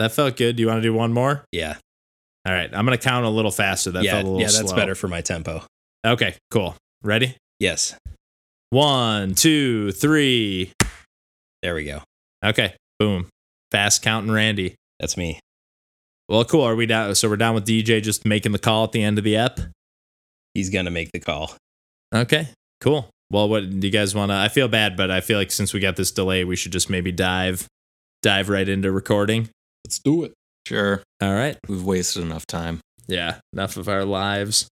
that felt good. Do you want to do one more? Yeah. All right, I'm gonna count a little faster. That yeah. felt a little Yeah, that's slow. better for my tempo. Okay, cool. Ready? Yes. One, two, three. There we go. Okay, boom. Fast counting Randy. That's me. Well, cool. Are we down? So we're down with DJ just making the call at the end of the ep. He's gonna make the call. Okay, cool. Well, what do you guys want to? I feel bad, but I feel like since we got this delay, we should just maybe dive, dive right into recording. Let's do it. Sure. All right. We've wasted enough time. Yeah. Enough of our lives.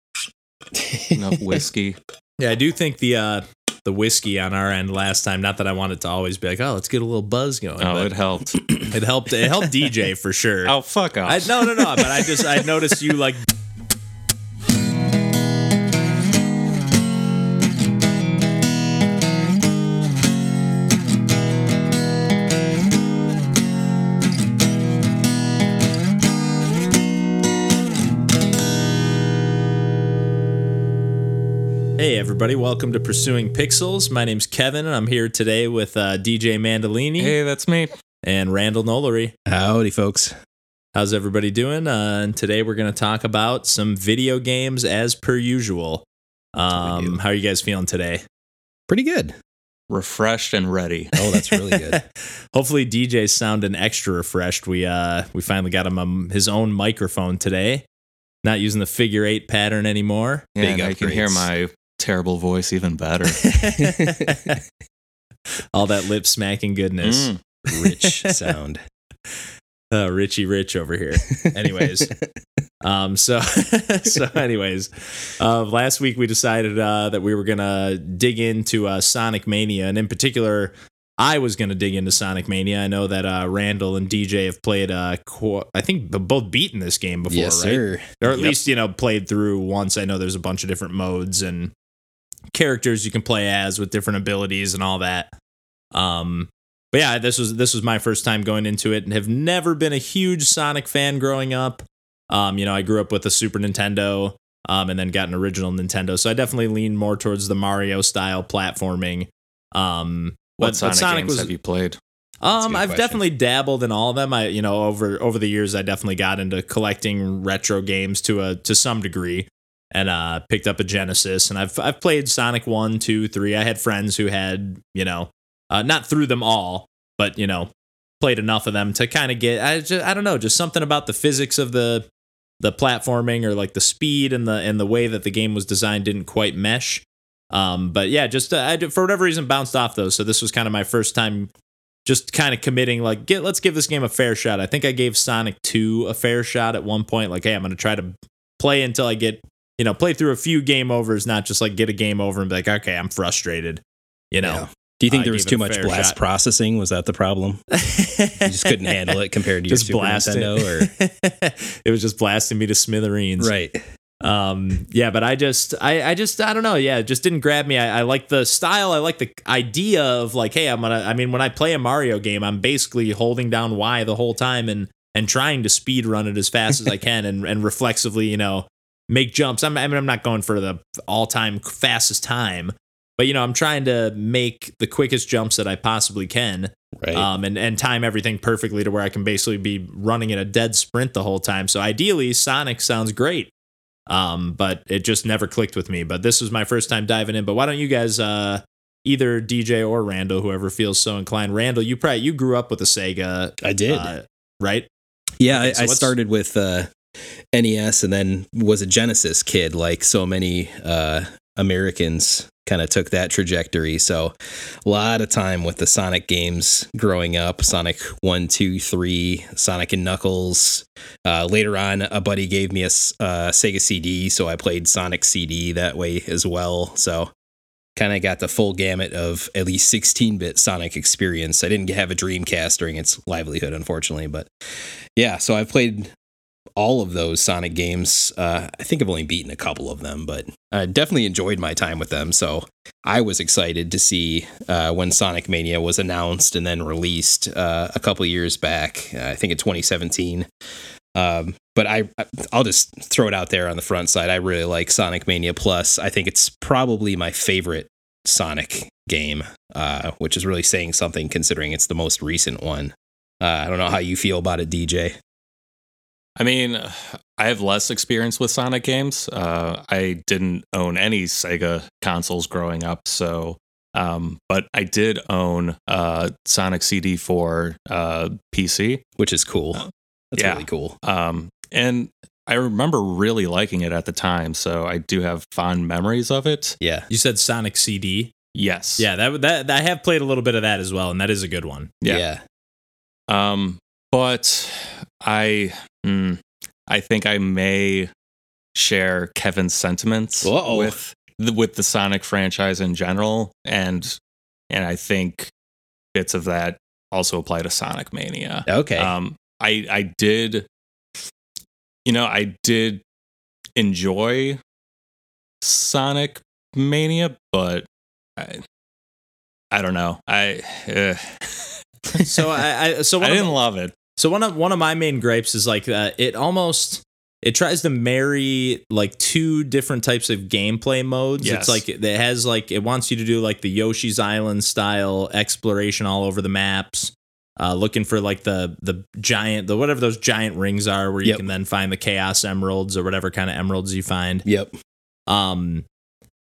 Enough whiskey. Yeah, I do think the uh the whiskey on our end last time. Not that I wanted to always be like, oh, let's get a little buzz going. Oh, it helped. it helped. It helped DJ for sure. oh, fuck off. I, no, no, no. But I just I noticed you like. Hey everybody, welcome to Pursuing Pixels. My name's Kevin, and I'm here today with uh, DJ Mandolini hey, that's me. and Randall Nolery. Howdy, folks. How's everybody doing? Uh, and today we're going to talk about some video games as per usual. Um, how are you guys feeling today? Pretty good. Refreshed and ready. Oh, that's really good. Hopefully, DJ's sounding extra refreshed. We uh, we finally got him um, his own microphone today. Not using the figure eight pattern anymore. Yeah, Big and I can hear my terrible voice even better. All that lip smacking goodness. Mm. Rich sound. Uh, Richie Rich over here. Anyways, Um, so, so anyways, uh, last week we decided uh, that we were gonna dig into uh, Sonic Mania, and in particular, I was gonna dig into Sonic Mania. I know that uh, Randall and DJ have played, uh, qu- I think, b- both beaten this game before, yes, right? sir. Or at Yep. least you know played through once. I know there's a bunch of different modes and characters you can play as with different abilities and all that. Um, but yeah, this was this was my first time going into it, and have never been a huge Sonic fan growing up. Um, you know, I grew up with a Super Nintendo, um, and then got an original Nintendo, so I definitely lean more towards the Mario style platforming. Um, What but, Sonic, but Sonic games was have you played? Um, I've question. definitely dabbled in all of them. I, you know, over over the years, I definitely got into collecting retro games to a to some degree, and uh, picked up a Genesis. And I've I've played Sonic one, two, three. I had friends who had, you know, uh, not through them all, but you know, played enough of them to kind of get. I just, I don't know, just something about the physics of the the platforming or like the speed and the and the way that the game was designed didn't quite mesh. Um, but yeah, just uh, I, for whatever reason bounced off those. So this was kind of my first time just kind of committing like get let's give this game a fair shot. I think I gave Sonic 2 a fair shot at one point like hey, I'm going to try to play until I get, you know, play through a few game overs, not just like get a game over and be like okay, I'm frustrated, you know. Yeah. Do you think I there was too much blast shot. processing? Was that the problem? You just couldn't handle it compared to your just Super blasting. Nintendo, or it was just blasting me to smithereens. right? um yeah but i just i i just i don't know yeah it just didn't grab me i, I like the style i like the idea of like hey i'm gonna i mean when i play a mario game i'm basically holding down y the whole time and and trying to speed run it as fast as i can and and reflexively you know make jumps i'm i mean i'm not going for the all-time fastest time but you know i'm trying to make the quickest jumps that i possibly can Right. um, and and time everything perfectly to where I can basically be running in a dead sprint the whole time. So ideally, Sonic sounds great, um, but it just never clicked with me. But this was my first time diving in. But why don't you guys, uh, either DJ or Randall, whoever feels so inclined, Randall, you probably you grew up with a Sega, I did. uh, right? yeah, I, so I what's- started with uh, NES and then was a Genesis kid, like so many uh, Americans kind of took that trajectory. So a lot of time with the Sonic games growing up Sonic 1, 2, 3, Sonic and Knuckles. Uh, later on, a buddy gave me a uh, Sega CD, so I played Sonic CD that way as well. So kind of got the full gamut of at least 16 bit Sonic experience. I didn't have a Dreamcast during its livelihood, unfortunately, but yeah, so I've played all of those Sonic games. Uh, I think I've only beaten a couple of them, but I definitely enjoyed my time with them. So I was excited to see uh, when Sonic Mania was announced and then released uh, a couple years back. Uh, I think in 2017. Um, but I, I'll just throw it out there on the front side. I really like Sonic Mania Plus. I think it's probably my favorite Sonic game, uh, which is really saying something considering it's the most recent one. Uh, I don't know how you feel about it, DJ. I mean, I have less experience with Sonic games. Uh, I didn't own any Sega consoles growing up, so um, but I did own uh, Sonic CD for uh, PC, which is cool. Oh, That's yeah. really cool. um, and I remember really liking it at the time. So I do have fond memories of it. Yeah. You said Sonic CD. Yes. Yeah, that that I have played a little bit of that as well, and that is a good one. Yeah. Yeah. Um, but I, mm, I think I may share Kevin's sentiments Uh-oh. with the, with the Sonic franchise in general, and and I think bits of that also apply to Sonic Mania. Okay. Um, I I did, you know, I did enjoy Sonic Mania, but I, I don't know. I. Uh, So I, I so I didn't love it. So one of one of my main gripes is like uh, it almost it tries to marry like two different types of gameplay modes. Yes. It's like it has like it wants you to do like the Yoshi's Island style exploration all over the maps. Uh, looking for like the the giant the whatever those giant rings are where you Yep. can then find the chaos emeralds or whatever kind of emeralds you find. yep. um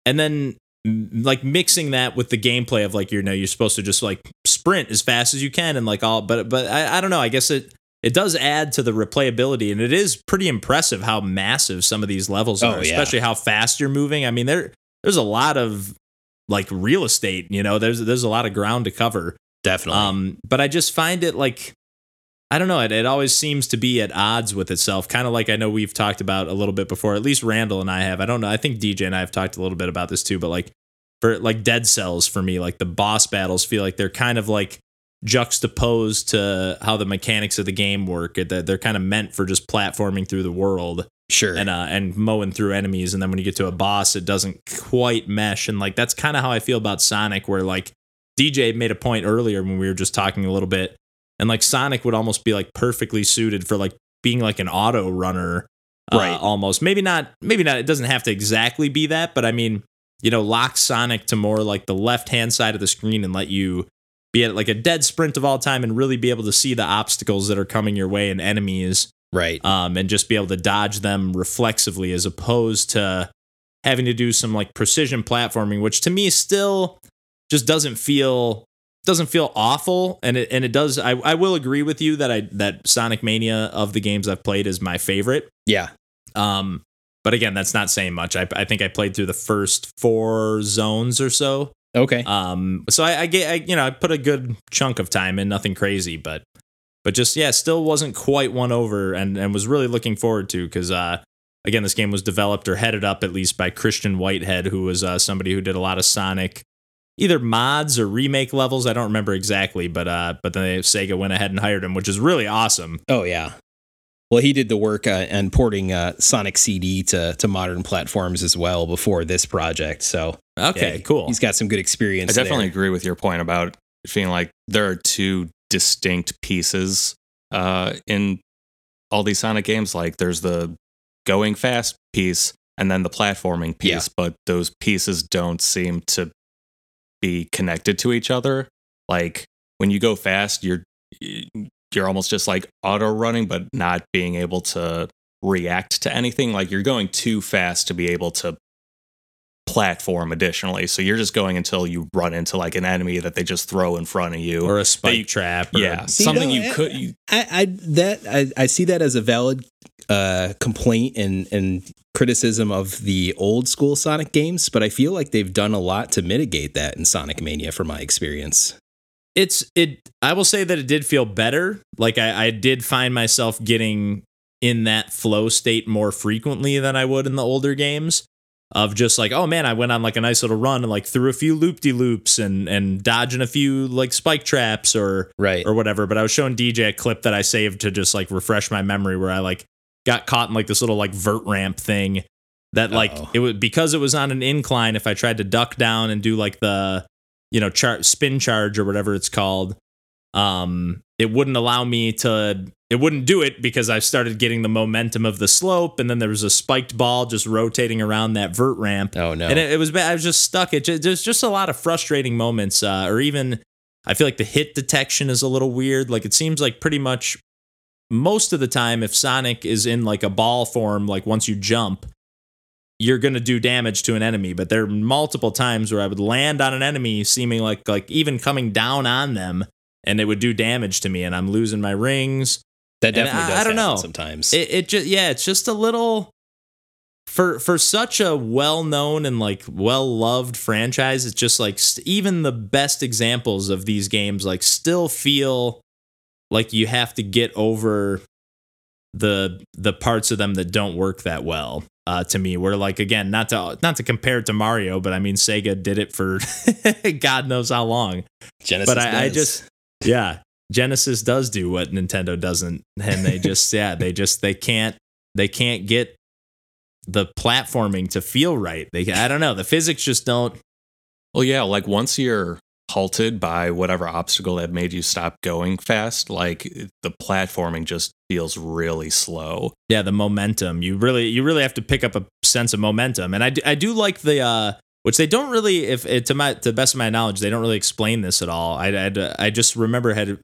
and then like mixing that with the gameplay of like you know you're supposed to just like sprint as fast as you can and like all but but I, I don't know i guess it it does add to the replayability and it is pretty impressive how massive some of these levels Oh, are yeah. especially how fast you're moving i mean there there's a lot of like real estate you know there's there's a lot of ground to cover Definitely. um, but I just find it like I don't know. It, it always seems to be at odds with itself. Kind of like I know we've talked about a little bit before. At least Randall and I have. I don't know. I think DJ and I have talked a little bit about this too. But like for like Dead Cells for me, like the boss battles feel like they're kind of like juxtaposed to how the mechanics of the game work. That they're kind of meant for just platforming through the world sure. and uh, and mowing through enemies, and then when you get to a boss, it doesn't quite mesh. And like that's kind of how I feel about Sonic, where like DJ made a point earlier when we were just talking a little bit, and like Sonic would almost be like perfectly suited for like being like an auto runner, uh, Right. almost maybe not, maybe not. It doesn't have to exactly be that, but I mean, you know, lock Sonic to more like the left hand side of the screen and let you be at like a dead sprint of all time and really be able to see the obstacles that are coming your way and enemies right. um, and just be able to dodge them reflexively as opposed to having to do some like precision platforming, which to me still just doesn't feel doesn't feel awful. And it and it does. I, I will agree with you that I that Sonic Mania of the games I've played is my favorite. yeah. Um, but again, that's not saying much. I, I think I played through the first four zones or so. Okay. Um, so I, I get, I, you know, I put a good chunk of time in, nothing crazy, but, but just yeah, still wasn't quite won over, and and was really looking forward to because, uh, again, this game was developed or headed up at least by Christian Whitehead, who was uh, somebody who did a lot of Sonic, either mods or remake levels. I don't remember exactly, but uh, but then Sega went ahead and hired him, which is really awesome. oh yeah. Well, he did the work uh, and porting uh, Sonic CD to to modern platforms as well before this project. So Okay, yeah, cool. He's got some good experience. I definitely there. agree with your point about feeling like there are two distinct pieces uh, in all these Sonic games. Like there's the going fast piece and then the platforming piece, Yeah. but those pieces don't seem to be connected to each other. Like when you go fast, you're you're almost just like auto running, but not being able to react to anything. Like you're going too fast to be able to platform additionally. So you're just going until you run into like an enemy that they just throw in front of you. or a spike you- trap. Or, yeah, See, something no, you I- could. You, I, I that I, I see that as a valid uh, complaint and and criticism of the old school Sonic games, but I feel like they've done a lot to mitigate that in Sonic Mania, from my experience. it's it i will say that it did feel better like I, I did find myself getting in that flow state more frequently than i would in the older games of just like oh man i went on like a nice little run and like threw a few loop-de-loops and and dodging a few like spike traps or Right. or whatever but i was showing dj a clip that i saved to just like refresh my memory where i like got caught in like this little like vert ramp thing that like Uh-oh. it was because it was on an incline if i tried to duck down and do like the you know char- spin charge or whatever it's called um it wouldn't allow me to it wouldn't do it because i started getting the momentum of the slope and then there was a spiked ball just rotating around that vert ramp Oh no. and it, it was bad. I was just stuck. It just, there's just a lot of frustrating moments, uh, or even I feel like the hit detection is a little weird. Like it seems like pretty much most of the time, if Sonic is in like a ball form, like once you jump, you're gonna do damage to an enemy. But there are multiple times where I would land on an enemy, seeming like like even coming down on them, and it would do damage to me, and I'm losing my rings. That definitely I- does I don't know. sometimes. It, it just yeah, it's just a little for for such a well known and like well loved franchise. It's just like st- even the best examples of these games like still feel like you have to get over the the parts of them that don't work that well. Uh, to me, where like again, not to not to compare it to Mario, but I mean Sega did it for God knows how long Genesis but I, I just yeah. Genesis does do what nintendo doesn't and they just yeah they just they can't they can't get the platforming to feel right. They i don't know. The physics just don't Well, yeah, like once you're halted by whatever obstacle that made you stop going fast, like the platforming just feels really slow. yeah the momentum. You really you really have to pick up a sense of momentum. And i do, I do like the uh which they don't really if to my to the best of my knowledge they don't really explain this at all i i, I just remember had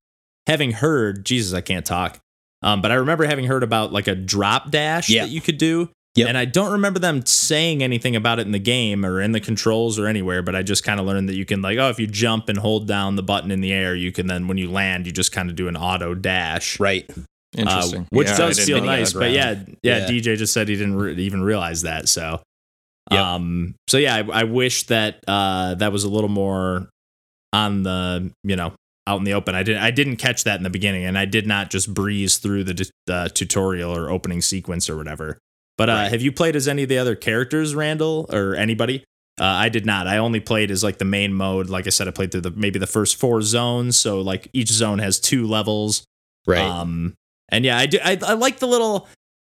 having heard jesus i can't talk um but i remember having heard about like a drop dash Yeah. that you could do Yep. and i don't remember them saying anything about it in the game or in the controls or anywhere but i just kind of learned that you can like oh if you jump and hold down the button in the air you can then when you land you just kind of do an auto dash right. Interesting. uh, which Yeah, does feel nice. But yeah, yeah, Yeah. DJ just said he didn't re- even realize that. So, Yep. um, so yeah, I, I wish that uh that was a little more on the you know out in the open. I didn't I didn't catch that in the beginning, and I did not just breeze through the uh, tutorial or opening sequence or whatever. But uh, Right. have you played as any of the other characters, Randall, or anybody? Uh, I did not. I only played as like the main mode. Like I said, I played through the maybe the first four zones. So like each zone has two levels. Right. Um, and yeah, I do. I, I like the little.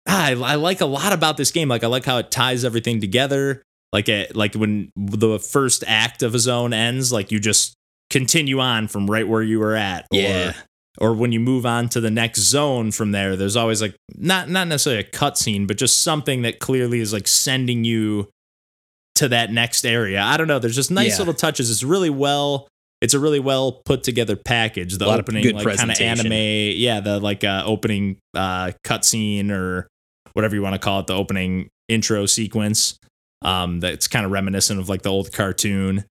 Ah, I, I like a lot about this game. Like I like how it ties everything together. Like it, like when the first act of a zone ends, like you just continue on from right where you were at. yeah. Or, or when you move on to the next zone from there, there's always like not not necessarily a cutscene, but just something that clearly is like sending you to that next area. I don't know. There's just nice Yeah. little touches. It's really well. It's a really well put together package. The A lot of opening, good like kind of anime, yeah, the like uh, opening uh, cutscene or whatever you want to call it, the opening intro sequence. Um, that's kind of reminiscent of like the old cartoon.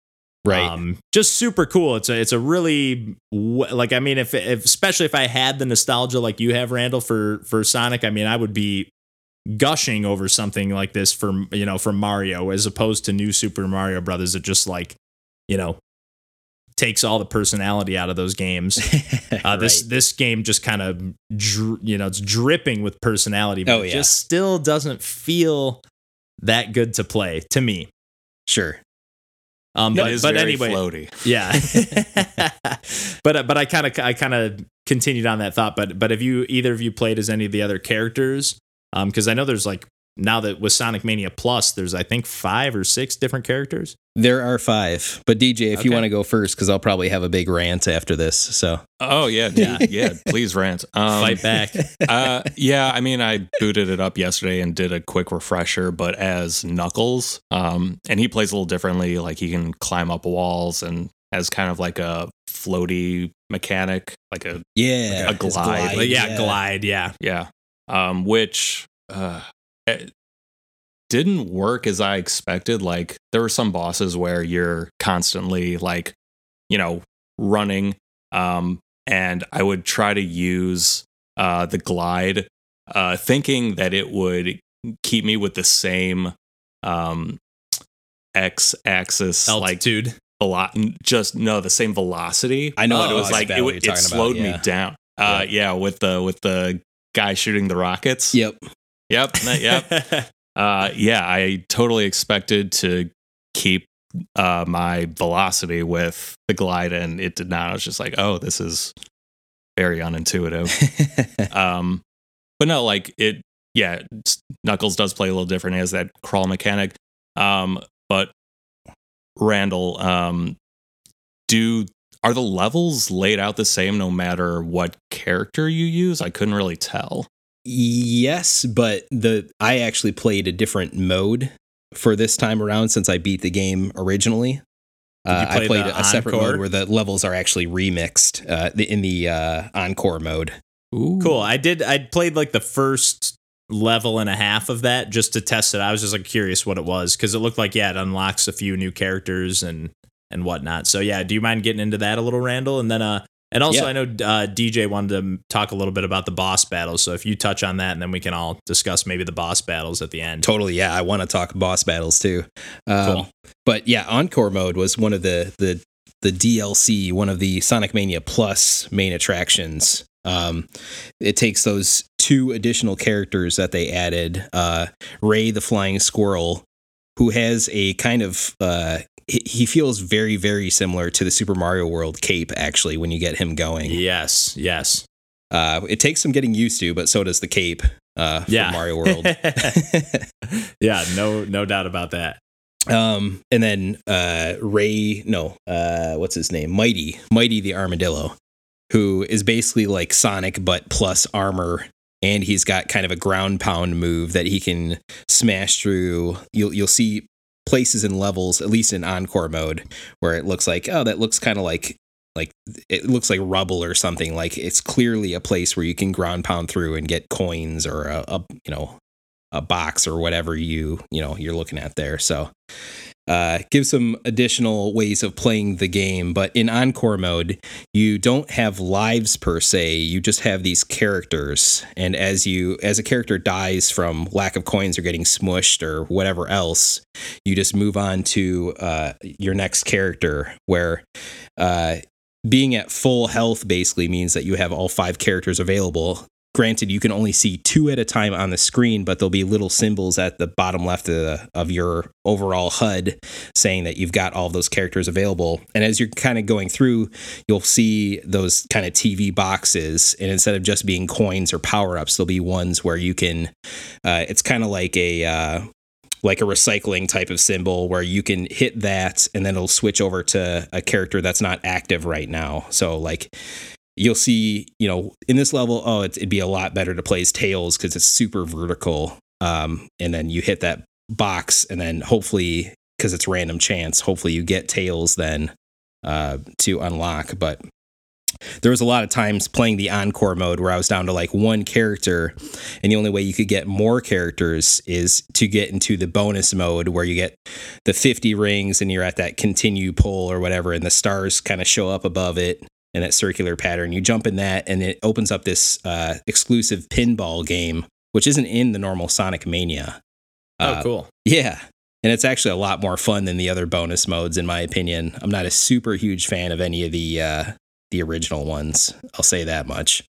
Right. Um, just super cool. It's a it's a really like I mean if, if especially if I had the nostalgia like you have Randall for for Sonic, I mean I would be gushing over something like this for you know for Mario as opposed to New Super Mario Brothers that just like you know takes all the personality out of those games. Uh, This Right. this game just kind of dri- you know it's dripping with personality, but Oh, it yeah. just still doesn't feel that good to play to me. Sure. Um, It but is but very anyway, floaty. yeah. but but I kind of I kind of continued on that thought. But but have you either of you played as any of the other characters? Um, because I know there's like now that with Sonic Mania Plus, there's I think five or six different characters. There are five, but DJ, if you want to go first, because I'll probably have a big rant after this. So Oh yeah, Yeah. yeah, yeah. Please rant. Um, Fight back. uh, yeah, I mean, I booted it up yesterday and did a quick refresher, but as Knuckles, um, and he plays a little differently. Like he can climb up walls and has kind of like a floaty mechanic, like a yeah, Like a his glide. But yeah, glide. Yeah. yeah, um, which uh, it didn't work as I expected. Like there were some bosses where you're constantly like, you know, running, um, and I would try to use uh, the glide, uh, thinking that it would keep me with the same um, x axis like Altitude. velo- just no the same velocity I know it was like it, it you're about, slowed me down uh yeah with the with the guy shooting the rockets Yep. Yep yep. Uh yeah i totally expected to keep uh my velocity with the glide and it did not. I was just like oh this is very unintuitive. Um but no like it yeah knuckles does play a little different. He has that crawl mechanic. Um but randall um do are the levels laid out the same no matter what character you use? I couldn't really tell yes, but the I actually played a different mode for this time around since I beat the game originally. Did you Uh, I played the a separate Encore? mode where the levels are actually remixed uh, in the uh, encore mode. Ooh. Cool. I did. I played like the first level and a half of that just to test it. I was just like curious what it was because it looked like yeah, it unlocks a few new characters and and whatnot. So yeah, do you mind getting into that a little, Randall? And then uh, and also Yeah. I know uh, DJ wanted to talk a little bit about the boss battles. So if you touch on that, and then we can all discuss maybe the boss battles at the end. Totally, yeah. I want to talk boss battles too. Um, Cool. But yeah, encore mode was one of the the the DLC, one of the Sonic Mania Plus main attractions. Um, it takes those two additional characters that they added, uh, Ray the Flying Squirrel, who has a kind of uh, he, he feels very very similar to the Super Mario World cape. Actually, when you get him going, Yes. Yes. uh, it takes some getting used to, but so does the cape. Uh, for Yeah. Mario World. yeah. No. No doubt about that. Um, and then uh Ray, no, uh what's his name? Mighty, Mighty the Armadillo, who is basically like Sonic but plus armor, and he's got kind of a ground pound move that he can smash through. You'll you'll see places and levels, at least in encore mode, where it looks like, oh, that looks kind of like like it looks like rubble or something. Like it's clearly a place where you can ground pound through and get coins or a, a you know a box or whatever you you know you're looking at there. So uh, give some additional ways of playing the game. But in Encore mode, you don't have lives per se. You just have these characters, and as you as a character dies from lack of coins or getting smushed or whatever else, you just move on to uh, your next character. Where uh, being at full health basically means that you have all five characters available. Granted, you can only see two at a time on the screen, but there'll be little symbols at the bottom left of, the, of your overall HUD saying that you've got all those characters available. And as you're kind of going through, you'll see those kind of TV boxes. And instead of just being coins or power ups, there'll be ones where you can, uh, it's kind of like a, uh, like a recycling type of symbol where you can hit that and then it'll switch over to a character that's not active right now. So like you'll see, you know, in this level, oh, it'd be a lot better to play as Tails because it's super vertical. Um, and then you hit that box and then hopefully because it's random chance, hopefully you get Tails then uh, to unlock. But there was a lot of times playing the encore mode where I was down to like one character, and the only way you could get more characters is to get into the bonus mode where you get the 50 rings and you're at that continue pull or whatever, and the stars kind of show up above it in that circular pattern. You jump in that, and it opens up this uh, exclusive pinball game, which isn't in the normal Sonic Mania. Oh, Uh, cool. yeah. And it's actually a lot more fun than the other bonus modes, in my opinion. I'm not a super huge fan of any of the uh, the original ones. I'll say that much.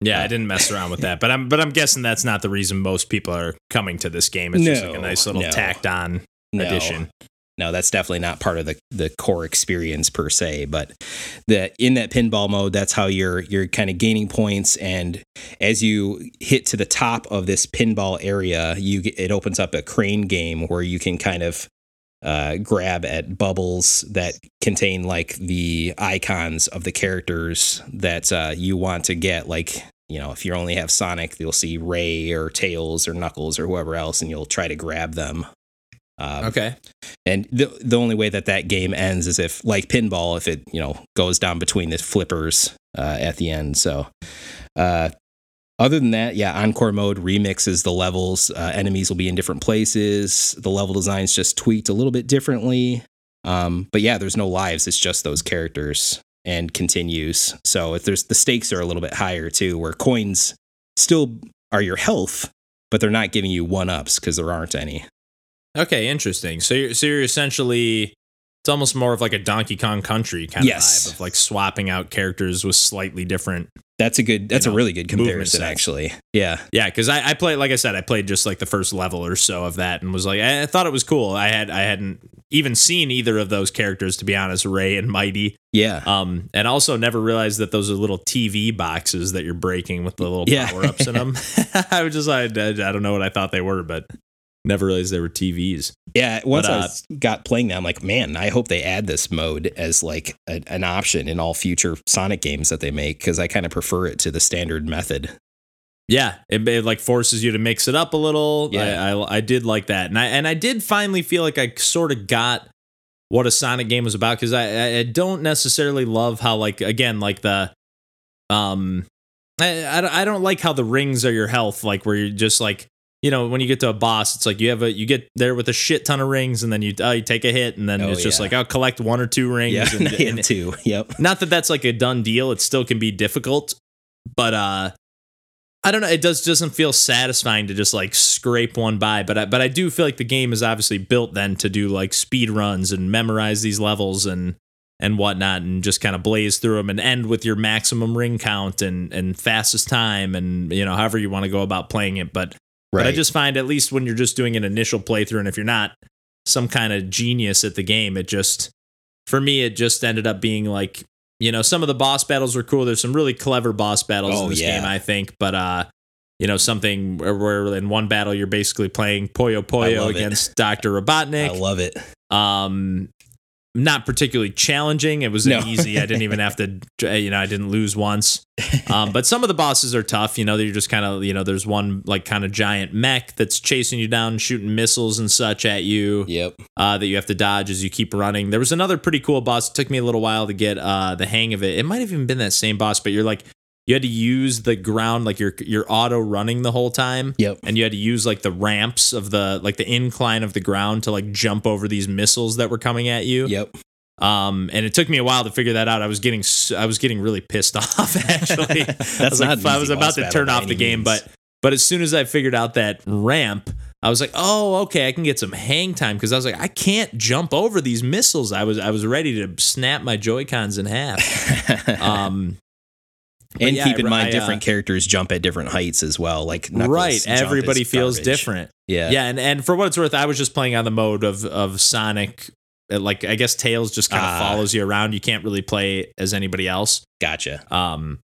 Yeah, Uh, I didn't mess around with that, but I'm but I'm guessing that's not the reason most people are coming to this game. It's just like a nice little no. tacked on No, addition. No, that's definitely not part of the the core experience per se. But the in that pinball mode, that's how you're you're kind of gaining points, and as you hit to the top of this pinball area, you it opens up a crane game where you can kind of uh, grab at bubbles that contain like the icons of the characters that uh, you want to get. Like, you know, if you only have Sonic, you'll see Ray or Tails or Knuckles or whoever else, and you'll try to grab them. Um, Okay. and the the only way that that game ends is if, like pinball, if it you know goes down between the flippers uh, at the end. So, uh, other than that, yeah, encore mode remixes the levels. Uh, enemies will be in different places. The level design's just tweaked a little bit differently. Um, but yeah, there's no lives. It's just those characters and continues. So if there's the stakes are a little bit higher too, where coins still are your health, but they're not giving you one ups because there aren't any. Okay, interesting. So you're so you're essentially it's almost more of like a Donkey Kong Country kind Yes. of vibe of like swapping out characters with slightly different. That's a good. That's know, a really good comparison, actually. Yeah, Yeah, because I, I played like I said, I played just like the first level or so of that and was like I, I thought it was cool. I had I hadn't even seen either of those characters to be honest, Ray and Mighty. yeah, Um, and also never realized that those are little TV boxes that you're breaking with the little Yeah. power ups in them. I was just I I don't know what I thought they were, but never realized they were TVs. yeah. Once But, I uh, was, got playing that, I'm like, man, I hope they add this mode as like a, an option in all future Sonic games that they make because I kind of prefer it to the standard method. Yeah, it, it like forces you to mix it up a little. Yeah. I, I I did like that, and I and I did finally feel like I sort of got what a Sonic game was about because I, I I don't necessarily love how like again like the um I, I I don't like how the rings are your health like where you're just like you know when you get to a boss it's like you have a you get there with a shit ton of rings and then you uh, you take a hit and then Oh, it's just yeah. like I'll collect one or two rings Yeah, and, and- two. Yep. not that that's like a done deal it still can be difficult but uh i don't know it does doesn't feel satisfying to just like scrape one by but I, but i do feel like the game is obviously built then to do like speed runs and memorize these levels and and whatnot and just kind of blaze through them and end with your maximum ring count and and fastest time and you know however you want to go about playing it but Right. but I just find at least when you're just doing an initial playthrough, and if you're not some kind of genius at the game, it just for me it just ended up being like you know some of the boss battles were cool. There's some really clever boss battles Oh, in this yeah. game, I think, but uh. You know something where, where in one battle you're basically playing Puyo Puyo against Doctor Robotnik. I love it. um, not particularly challenging. It was No. easy. I didn't even have to, you know, I didn't lose once. Um, but some of the bosses are tough. You know, you're just kind of, you know, there's one like kind of giant mech that's chasing you down, shooting missiles and such at you Yep. uh, that you have to dodge as you keep running. There was another pretty cool boss. It took me a little while to get uh, the hang of it. It might have even been that same boss, but you're like, you had to use the ground like you're you're auto running the whole time Yep. and you had to use like the ramps of the like the incline of the ground to like jump over these missiles that were coming at you. Yep. Um, and it took me a while to figure that out. I was getting I was getting really pissed off actually. That's I was not like, I was about to turn off the game, means. but but as soon as I figured out that ramp, I was like, oh, okay, I can get some hang time because I was like, I can't jump over these missiles. I was I was ready to snap my Joy Cons in half. Um, but and yeah, keep in mind, I, uh, different characters jump at different heights as well. Like Knuckles right, everybody feels garbage. different. Yeah. Yeah, and, and for what it's worth, I was just playing on the mode of of Sonic. Uh, Like I guess Tails just kind of Ah. follows you around. You can't really play as anybody else. Gotcha. Um,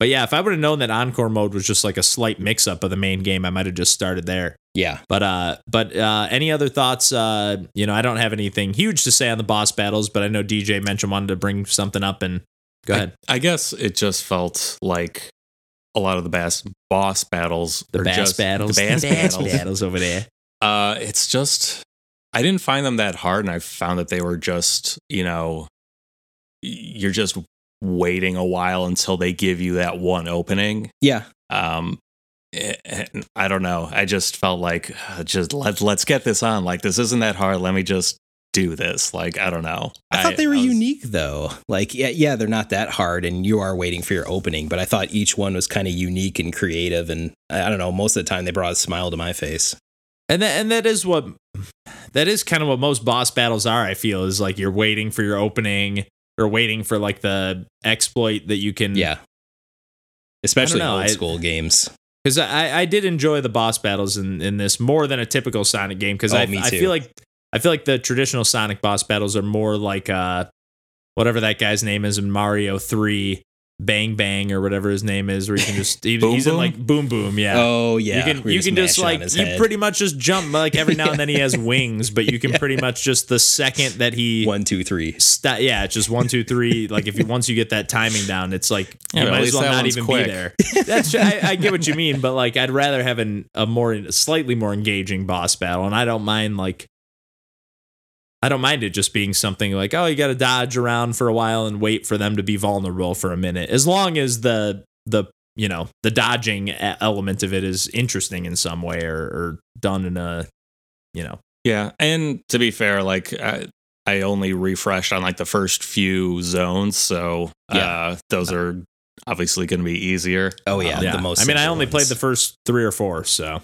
but yeah, if I would have known that Encore mode was just like a slight mix up of the main game, I might have just started there. Yeah. But uh, but uh, any other thoughts? Uh, you know, I don't have anything huge to say on the boss battles, but I know DJ mentioned wanted to bring something up, and go ahead. I guess it just felt like a lot of the bass boss battles, The bass just, battles, the bass, battles. battles over there. Uh, it's just I didn't find them that hard, and I found that they were just you know you're just waiting a while until they give you that one opening. Yeah. Um, eh, I don't know. I just felt like just let let's get this on. Like this isn't that hard. Let me just do this. Like I don't know. I thought they were was- unique though. Like, yeah, yeah, they're not that hard, and you are waiting for your opening. But I thought each one was kind of unique and creative, and I I don't know. Most of the time, they brought a smile to my face. And that and that is what that is kind of what most boss battles are, I feel, is like you're waiting for your opening or waiting for like the exploit that you can Yeah, especially know, old I- school games. because I, I did enjoy the boss battles in, in this more than a typical Sonic game because Oh, I, me I feel like I feel like the traditional Sonic boss battles are more like uh whatever that guy's name is in Mario Three, Bang Bang or whatever his name is, where you can just he, Boom he's in Boom? like Boom Boom, yeah. Oh yeah, you can where you can just mash it on like you head. pretty much just jump like every now and then he has wings, but you can Yeah. pretty much just the second that he one, two, three. sta yeah, it's just one, two, three. Like if you once you get that timing down, it's like Yeah, you but might as well not even quick. be there. That's I, I get what you mean, but like I'd rather have an, a more slightly more engaging boss battle, and I don't mind like I don't mind it just being something like oh you got to dodge around for a while and wait for them to be vulnerable for a minute, as long as the the you know the dodging element of it is interesting in some way or, or done in a you know Yeah, and to be fair, like I, I only refreshed on like the first few zones, so uh, those are obviously going to be easier. Oh yeah, yeah. the most. I mean I simple only played the first three or four, so.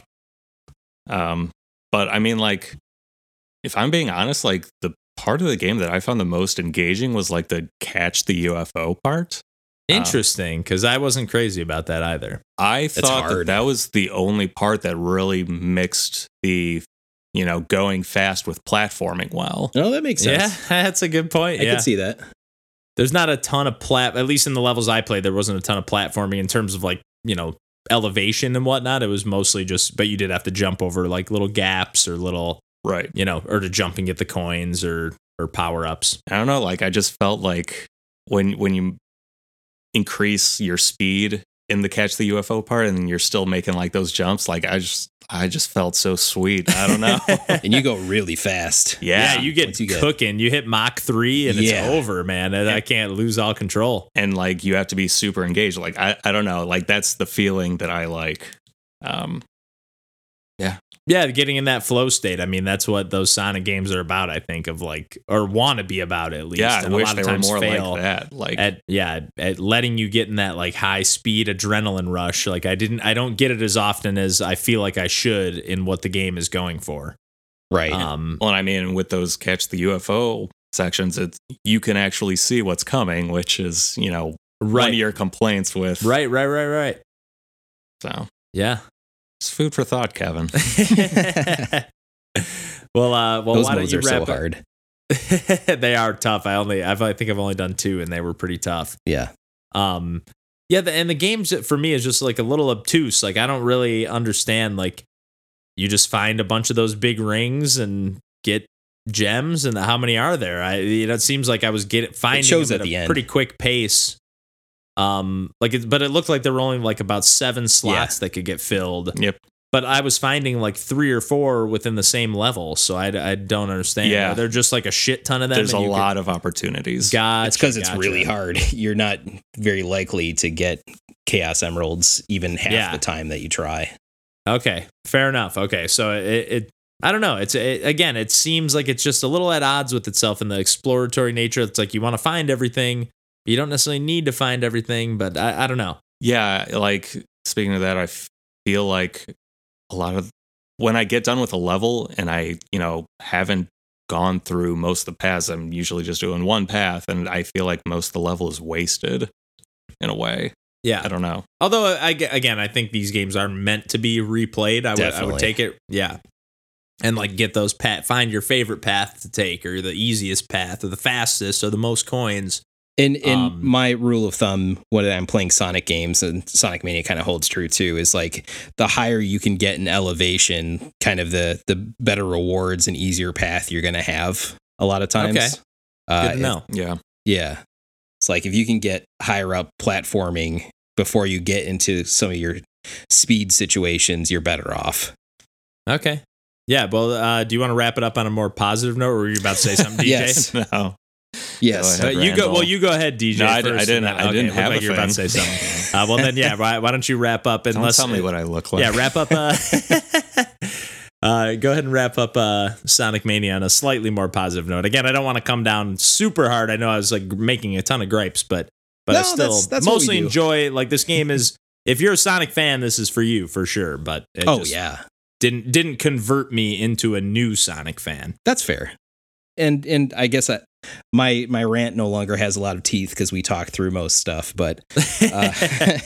Um, but I mean, like, if I'm being honest, like the part of the game that I found the most engaging was like the catch the UFO part. Um, Interesting, because I wasn't crazy about that either. I thought that that was the only part that really mixed the, you know, going fast with platforming well. Oh, that makes sense. Yeah, that's a good point. I yeah, can see that. there's not a ton of plat. At least in the levels I played, there wasn't a ton of platforming in terms of like you know elevation and whatnot. It was mostly just, but you did have to jump over like little gaps or little, Right. you know, or to jump and get the coins or or power ups. I don't know. Like I just felt like when when you increase your speed in the catch the UFO part, and you're still making like those jumps. Like I just, I just felt so sweet. I don't know. and you go really fast. yeah, Yeah, you get once you get- cooking. You hit Mach three and Yeah. it's over, man. And I can't lose all control. and like you have to be super engaged. Like I, I don't know. Like that's the feeling that I like. Um, Yeah, getting in that flow state. I mean, that's what those Sonic games are about. I think of like, or want to be about at least. yeah, I and wish a lot they of were times more fail like that. Like at yeah at letting you get in that like high speed adrenaline rush. Like I didn't, I don't get it as often as I feel like I should in what the game is going for. Right. Um, Well, I mean, with those catch the UFO sections, it's you can actually see what's coming, which is you know one of your complaints with right, right, right, right. So Yeah. It's food for thought, Kevin. well, uh, well, Those why don't you are so wrap up? hard. they are tough. I only, I've, I think I've only done two, and they were pretty tough. Yeah. Um, yeah, the, and the games for me is just like a little obtuse. Like I don't really understand. Like you just find a bunch of those big rings and get gems, and how many are there? I, you know, it seems like I was getting finding shows them at the a end. pretty quick pace. Um, like, it, but it looked like there were only like about seven slots that could get filled. Yep. But I was finding like three or four within the same level, so I, I don't understand. Yeah. they're just like a shit ton of them. There's a and you lot of opportunities. Could, gotcha, it's because it's gotcha. really hard. You're not very likely to get Chaos Emeralds even half Yeah. the time that you try. Okay, fair enough. Okay, so it, it I don't know. It's it, again, it seems like it's just a little at odds with itself in the exploratory nature. It's like you want to find everything, you don't necessarily need to find everything, but I, I don't know. Yeah, like speaking of that, I feel like a lot of when I get done with a level and I, you know, haven't gone through most of the paths, I'm usually just doing one path, and I feel like most of the level is wasted in a way. Yeah. I don't know. Although I again, I think these games are meant to be replayed. I would I would take it. Yeah. And like get those path, find your favorite path to take, or the easiest path, or the fastest, or the most coins. And in Um, my rule of thumb, when I'm playing Sonic games, and Sonic Mania kind of holds true too, is like the higher you can get in elevation, kind of the the better rewards and easier path you're gonna have a lot of times. Okay. Uh, Good to know. Yeah. Yeah. It's like if you can get higher up platforming before you get into some of your speed situations, you're better off. Okay. Yeah. Well, uh, do you want to wrap it up on a more positive note, or were you about to say something, DJ? Yes. No. Yes. Go Uh, ahead. you go. Well, you go ahead, DJ. No, I, first, I didn't. and then- I okay, didn't have like a you were about to say something. Uh, well, then, yeah. Why, why don't you wrap up? Don't Unless, tell me what I look like. Yeah, wrap up. Uh, uh, go ahead and wrap up uh, Sonic Mania on a slightly more positive note. Again, I don't want to come down super hard. I know I was like making a ton of gripes, but but I still that's- that's mostly enjoy. Like this game is. If you're a Sonic fan, this is for you for sure. But it oh just yeah. didn't didn't convert me into a new Sonic fan. That's fair. And and I guess I, my my rant no longer has a lot of teeth because we talked through most stuff. But uh,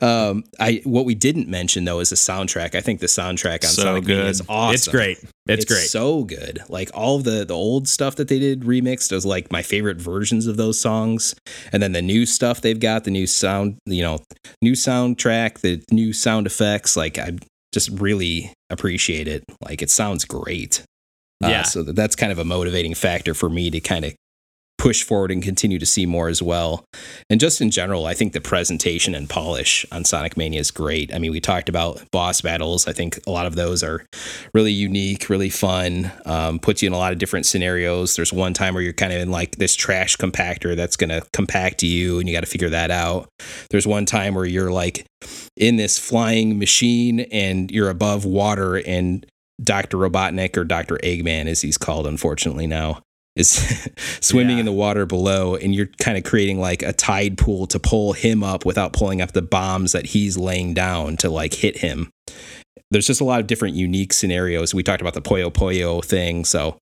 um, I what we didn't mention though is the soundtrack. I think the soundtrack on So Sonic Mania is awesome. It's great. It's, great. so good. Like all the the old stuff that they did remixed is like my favorite versions of those songs, and then the new stuff they've got, the new sound, you know, new soundtrack, the new sound effects. Like I just really appreciate it. Like it sounds great. Uh, Yeah. so that's kind of a motivating factor for me to kind of push forward and continue to see more as well. And just in general, I think the presentation and polish on Sonic Mania is great. I mean, we talked about boss battles. I think a lot of those are really unique, really fun. Um, puts you in a lot of different scenarios. There's one time where you're kind of in like this trash compactor that's going to compact you, and you got to figure that out. There's one time where you're like in this flying machine and you're above water, and Dr. Robotnik or Dr. Eggman, as he's called, unfortunately now, is swimming Yeah. in the water below, and you're kind of creating like a tide pool to pull him up without pulling up the bombs that he's laying down to like hit him. There's just a lot of different unique scenarios. We talked about the Puyo Puyo thing, so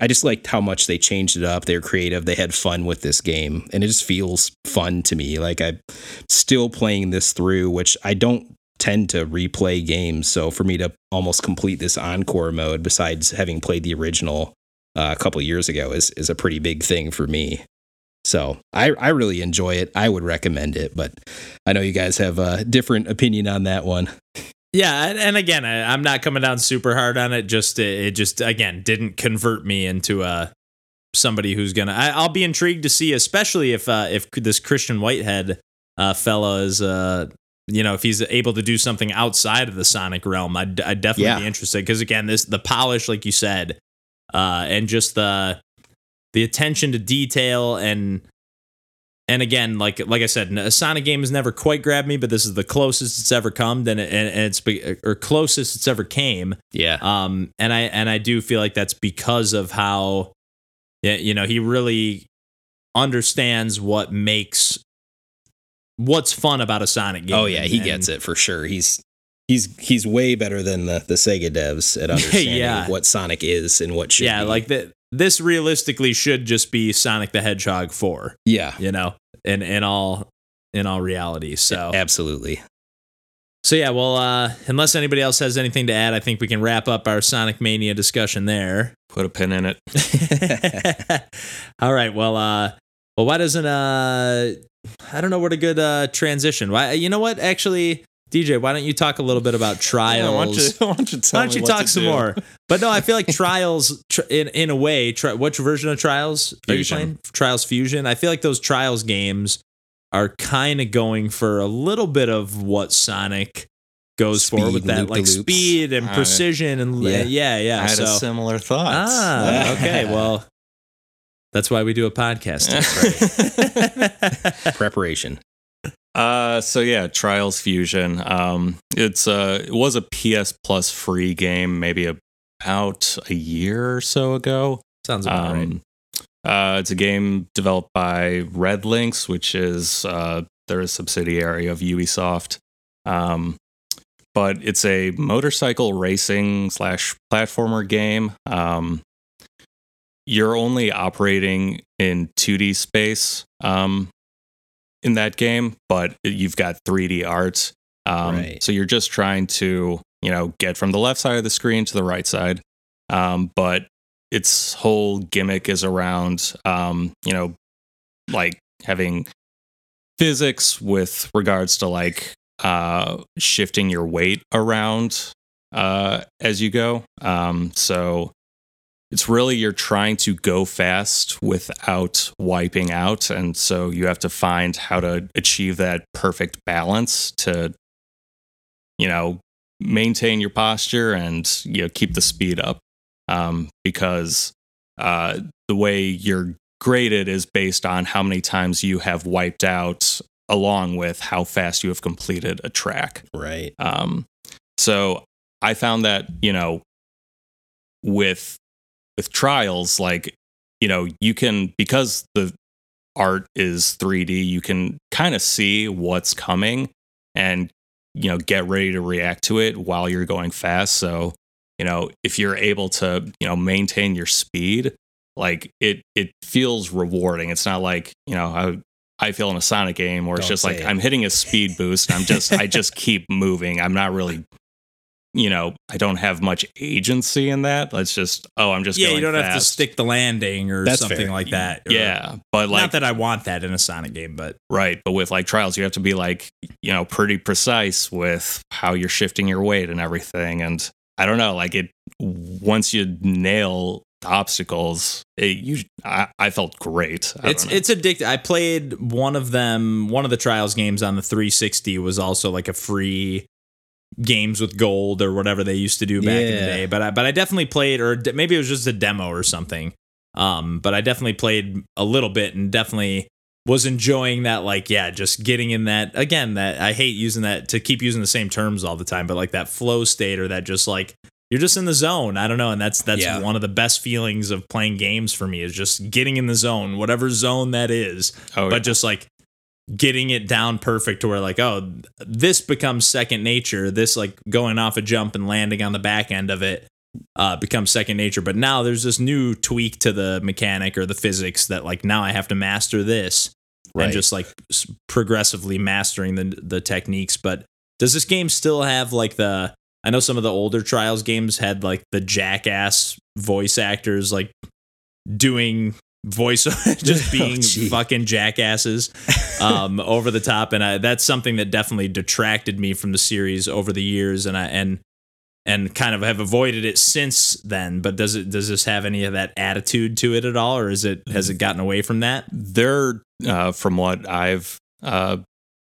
I just liked how much they changed it up. They were creative. They had fun with this game, and it just feels fun to me. Like I'm still playing this through, which I don't tend to replay games. So for me to almost complete this encore mode, besides having played the original uh, a couple years ago, is is a pretty big thing for me. So I I really enjoy it. I would recommend it, but I know you guys have a different opinion on that one. Yeah, and, again, I, I'm not coming down super hard on it. Just it, it just again didn't convert me into a somebody who's gonna. I, I'll be intrigued to see, especially if uh, if this Christian Whitehead uh, fella is uh, you know, if he's able to do something outside of the Sonic realm, I'd, I'd definitely Yeah. be interested. Because again, this the polish, like you said, uh, and just the the attention to detail and and again, like like I said, a Sonic game has never quite grabbed me, but this is the closest it's ever come, and, it, and it's be- or closest it's ever came. Yeah. Um, and I and I do feel like that's because of how, yeah, you know, he really understands what makes what's fun about a Sonic game. Oh yeah, he And- gets it for sure. He's he's he's way better than the the Sega devs at understanding Yeah. what Sonic is and what should Yeah, be. like that. This realistically should just be Sonic the Hedgehog four. yeah, You know, in in all in all reality. So absolutely. so yeah. Well, uh, unless anybody else has anything to add, I think we can wrap up our Sonic Mania discussion there. Put a pin in it. All right. Well, uh, well, why doesn't uh, I don't know what a good uh transition. Why? You know what? Actually, DJ, why don't you talk a little bit about trials? why don't you, why don't you, Why don't you talk some do? more? But no, I feel like Trials, tr- in in a way, tri- which version of Trials are you Fusion. playing? Trials Fusion. I feel like those Trials games are kind of going for a little bit of what Sonic goes for with that, like speed and precision and yeah, Yeah. yeah, yeah. I had so a similar thought. ah, okay, well, that's why we do a podcast. Preparation. Uh, so yeah, Trials Fusion. Um, it's uh, it was a PS Plus free game, maybe about a year or so ago. Sounds about right. Um, uh, it's a game developed by RedLynx, which is uh, they're a subsidiary of Ubisoft. Um, but it's a motorcycle racing slash platformer game. Um, you're only operating in 2D space um, in that game, but you've got 3D art. Um, Right. So you're just trying to, you know, get from the left side of the screen to the right side. Um, but its whole gimmick is around, um, you know, like having physics with regards to like uh, shifting your weight around uh, as you go. Um, so it's really you're trying to go fast without wiping out. And so you have to find how to achieve that perfect balance to, you know, maintain your posture and, you know, keep the speed up. Um, because uh, the way you're graded is based on how many times you have wiped out along with how fast you have completed a track. Right. Um, so I found that you know with with trials, like you know, you can because the art is 3D, you can kind of see what's coming and you know get ready to react to it while you're going fast. So you know if you're able to you know maintain your speed, like it it feels rewarding. It's not like you know I I feel in a Sonic game where it's Don't just like it. I'm hitting a speed boost. I'm just I just keep moving. I'm not really, you know, I don't have much agency in that. Let's just oh, I'm just yeah, going you don't have to stick the landing or That's something fair. like that. or- Yeah, but like not that I want that in a Sonic game, but right, but with like trials, you have to be like you know pretty precise with how you're shifting your weight and everything. And I don't know, like it once you nail the obstacles, it, you I, I felt great. I it's it's addictive. I played one of them. One of the trials games on the 360 was also like a free games with gold or whatever they used to do back in the day. But I, but I definitely played, or d- maybe it was just a demo or something. Um, but I definitely played a little bit and definitely was enjoying that. Like, yeah, just getting in that again. That I hate using that to keep using the same terms all the time, but like that flow state or that just like you're just in the zone. I don't know, and that's that's Yeah. one of the best feelings of playing games for me is just getting in the zone, whatever zone that is, oh, but just like getting it down perfect to where like oh this becomes second nature. This like going off a jump and landing on the back end of it uh becomes second nature. But now there's this new tweak to the mechanic or the physics that like now i have to master this Right. and just like s- progressively mastering the the techniques. But does this game still have like the i know some of the older trials games had like the jackass voice actors like doing voice just Oh, being gee. fucking jackasses um, over the top, and I, that's something that definitely detracted me from the series over the years, and I and and kind of have avoided it since then. But does it does this have any of that attitude to it at all, or is it has it gotten away from that? they're uh, from what I've uh,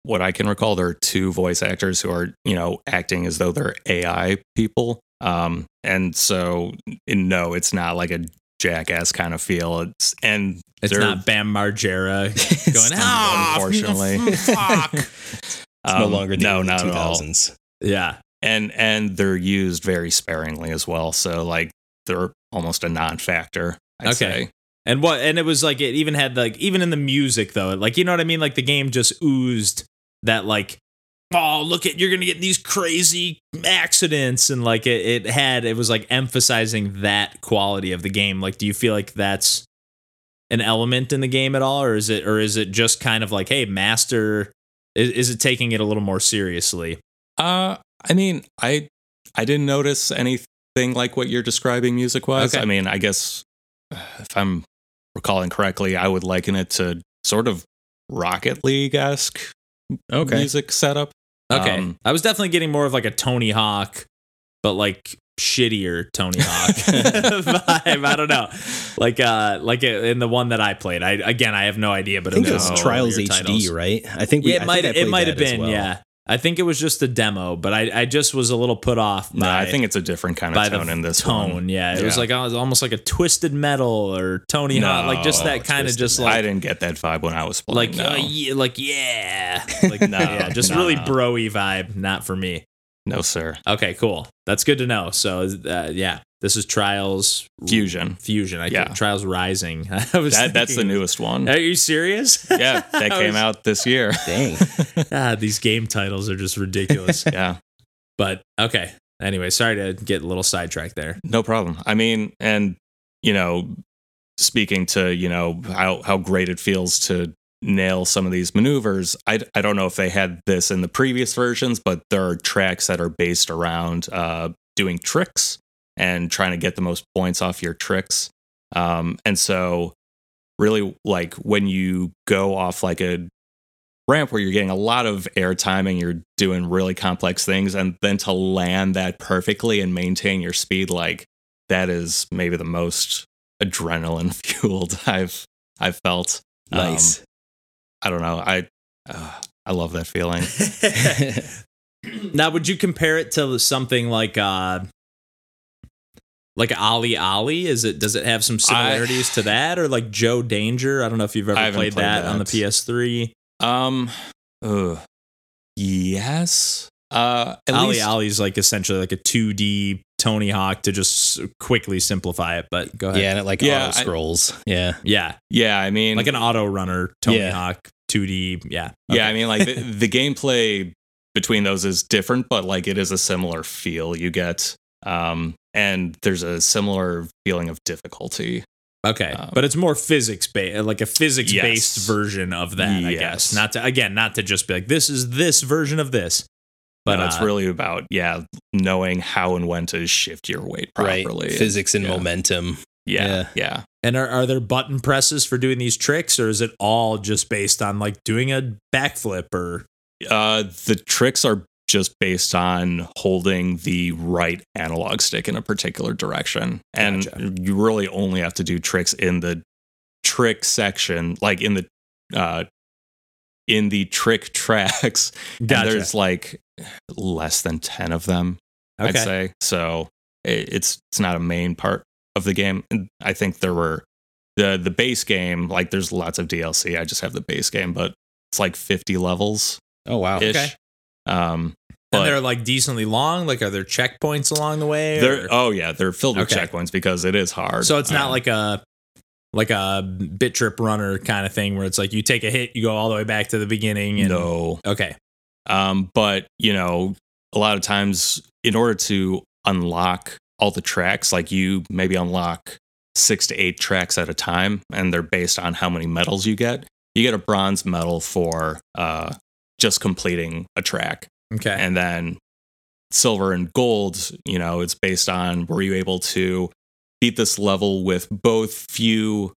what I can recall, there are two voice actors who are, you know, acting as though they're AI people. Um, and so, no, it's not like a jackass kind of feel. It's and It's they're- not Bam Margera going, not, ah, unfortunately. fuck. It's no um, longer the no, early not at all. 2000s. yeah. and and they're used very sparingly as well. So like they're almost a non-factor. I'd Okay. say. And what and it was like it even had like even in the music though, like you know what I mean? Like the game just oozed that like oh look at you're gonna get these crazy accidents and like it, it had it was like emphasizing that quality of the game. Like do you feel like that's an element in the game at all? Or is it or is it just kind of like, hey, master is, is it taking it a little more seriously? Uh, I mean, I I didn't notice anything like what you're describing music wise. Okay. I mean, I guess uh, if I'm recalling correctly, I would liken it to sort of Rocket League esque Okay. music setup. Okay. Um, I was definitely getting more of like a Tony Hawk, but like shittier Tony Hawk vibe. I don't know. Like uh like in the one that I played. I again I have no idea, but I think it it was. Trials HD, titles. right? I think we, Yeah, I it might think it might have been, well. yeah. I think it was just a demo, but I, I just was a little put off by No, I think it's a different kind of tone in this tone. one. Yeah, it was like oh, it was almost like a twisted metal or Tony Hawk, like just that kind of just Metal. I didn't get that vibe when I was playing. like no. uh, yeah, like yeah, like No, yeah, just no, really broy vibe, not for me. no, sir. Okay, cool. That's good to know. So, uh, yeah, this is Trials Fusion. Fusion. I Yeah. think Trials Rising. I was That, that's the newest one. Are you serious? yeah, that came was- out this year. Dang. Ah, these game titles are just ridiculous. yeah. but okay. Anyway, sorry to get a little sidetracked there. No problem. I mean, and you know, speaking to you know how how great it feels to nail some of these maneuvers. I I don't know if they had this in the previous versions, but there are tracks that are based around uh, doing tricks and trying to get the most points off your tricks. Um, and so, really, like when you go off like a ramp where you're getting a lot of air time and you're doing really complex things and then to land that perfectly and maintain your speed like that is maybe the most adrenaline fueled I've I've felt. Um, Nice. I don't know. I uh, I love that feeling. now, would you compare it to something like uh like OlliOlli? Is it does it have some similarities to that, or like Joe Danger? I don't know if you've ever played, played that, on the. PS3. Um, ugh. yes. Uh, at Ali least Ali's like essentially like a 2D Tony Hawk to just quickly simplify it. But go ahead. yeah, and it like Yeah, auto I- scrolls. Yeah. yeah, yeah. I mean, like an auto runner Tony Yeah. Hawk 2D. Yeah, Yeah, I mean, like the, the gameplay between those is different, but like it is a similar feel you get. Um, and there's a similar feeling of difficulty. Okay, Um, but it's more physics based, like a physics based version of that, I Yes. guess. Not to again, not to just be like this is this version of this, but But it's uh, really about yeah, knowing how and when to shift your weight properly. Right. Physics and yeah. momentum. Yeah, Yeah. yeah. And are, are there button presses for doing these tricks, or is it all just based on like doing a backflip or Uh, the tricks are just based on holding the right analog stick in a particular direction, and Gotcha. you really only have to do tricks in the trick section, like in the uh, in the trick tracks. Gotcha. there's like less than ten of them. I'd say so. It's it's not a main part of the game. And I think there were the the base game. Like there's lots of DLC. I just have the base game, but it's like 50 levels Oh wow. ish. Okay. Um, and they're like decently long. Like, are there checkpoints along the way? they're or- oh yeah, they're filled with Okay. checkpoints because it is hard. so it's not Um, like a like a bit trip runner kind of thing where it's like you take a hit, you go all the way back to the beginning. And, no. Okay. Um, but you know, a lot of times in order to unlock all the tracks, like you maybe unlock six to eight tracks at a time, and they're based on how many medals you get. You get a bronze medal for uh, just completing a track, Okay. and then silver and gold. You know, it's based on were you able to beat this level with both few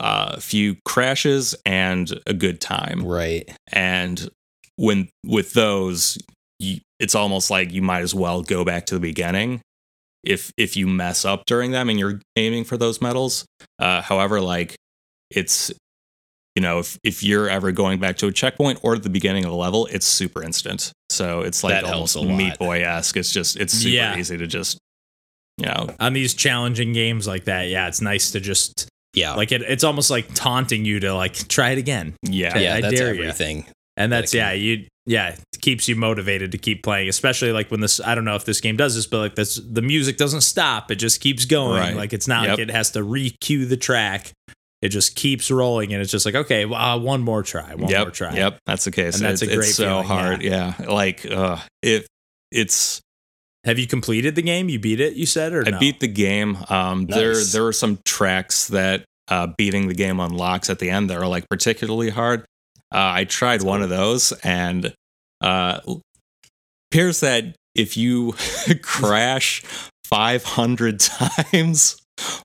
uh, few crashes and a good time Right. and when with those you, it's almost like you might as well go back to the beginning if if you mess up during them and you're aiming for those medals uh however like it's you know, if if you're ever going back to a checkpoint or at the beginning of a level, it's super instant. So it's like That almost a. Meat Boy esque. It's just it's super Yeah. easy to just you know On these challenging games like that, yeah, it's nice to just Yeah. like it. It's almost like taunting you to like try it again, yeah yeah, I that's dare ya. everything. and that's Like- yeah, you yeah, it keeps you motivated to keep playing. Especially like when this, I don't know if this game does this, but like this, the music doesn't stop; it just keeps going. Right. Like it's not Yep. like it has to re-cue the track. It just keeps rolling, and it's just like okay, well, uh, one more try, one yep more try. yep that's the case And that's it's, a great it's so feeling, hard yeah, like uh if it's Have you completed the game? You beat it? You said or I no? beat the game. Um, There Nice. there are some tracks that uh, beating the game unlocks at the end that are like particularly hard. Uh, I tried one of those, and uh, appears that if you crash 500 times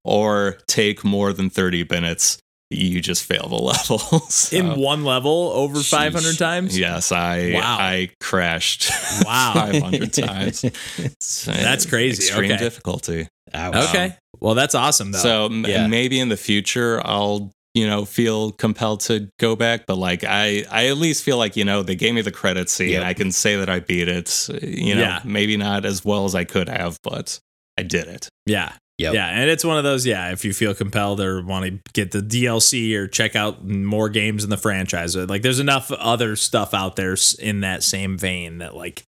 or take more than 30 minutes, you just fail the level. So, in one level over Sheesh. 500 times. yes, I Wow. I crashed Wow. 500 times. It's, That's crazy. Extreme Okay. difficulty. Ouch. Okay. Well, that's awesome though. So m- Yeah. maybe in the future I'll you know feel compelled to go back, but like I I at least feel like you know they gave me the credit scene. Yep. I can say that I beat it. You know, Yeah. maybe not as well as I could have, but I did it. yeah. Yep. Yeah, and it's one of those. Yeah, if you feel compelled or want to get the DLC or check out more games in the franchise, like there's enough other stuff out there in that same vein that like,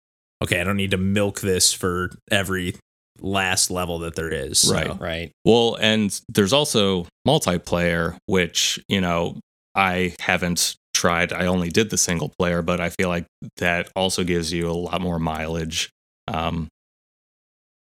okay, I don't need to milk this for every last level that there is. So, Right. Right. Well, and there's also multiplayer, which you know I haven't tried. I only did the single player, but I feel like that also gives you a lot more mileage. Um,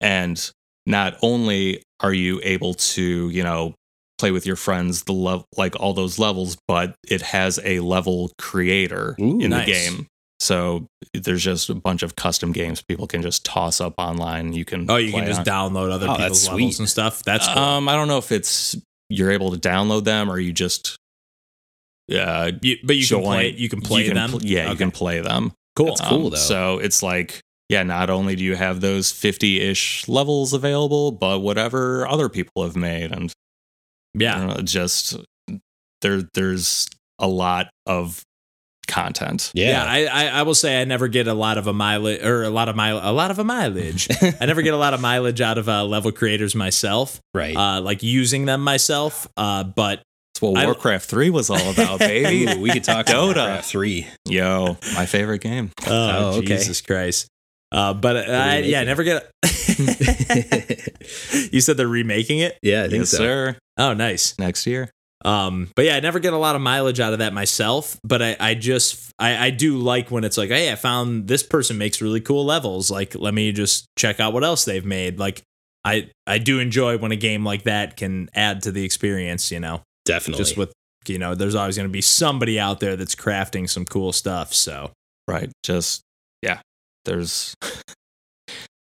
and not only are you able to, you know, play with your friends the level like all those levels, but it has a level creator Ooh, in nice. the game. So there's just a bunch of custom games people can just toss up online. You can Oh, you can just on. download other Oh, people's levels sweet. and stuff. That's cool. Um, I don't know if it's you're able to download them or you just uh You- but you can play. You can play them. pl- yeah, you can play them. Cool. That's cool, Um, though. So it's like yeah, not only do you have those 50-ish levels available, but whatever other people have made and Yeah. don't know, just there there's a lot of content. Yeah, Yeah. I, I I will say I never get a lot of a mileage or a lot of mile a lot of a mileage. I never get a lot of mileage out of uh, level creators myself, right. uh, like using them myself. Uh, but That's what I- Warcraft 3 was all about, baby. Ooh, we could talk Dota. about Warcraft 3. Yo, my favorite game. oh, Oh, okay. Jesus Christ! Uh, but I, yeah, I never get. you said they're remaking it. yeah, I think Yes, so. sir. Oh, nice. Next year. Um, but yeah, I never get a lot of mileage out of that myself. But I, I just, I, I do like when it's like, hey, I found this person makes really cool levels. Like, let me just check out what else they've made. Like, I, I do enjoy when a game like that can add to the experience. You know, Definitely. just with, you know, there's always going to be somebody out there that's crafting some cool stuff. So right just yeah there's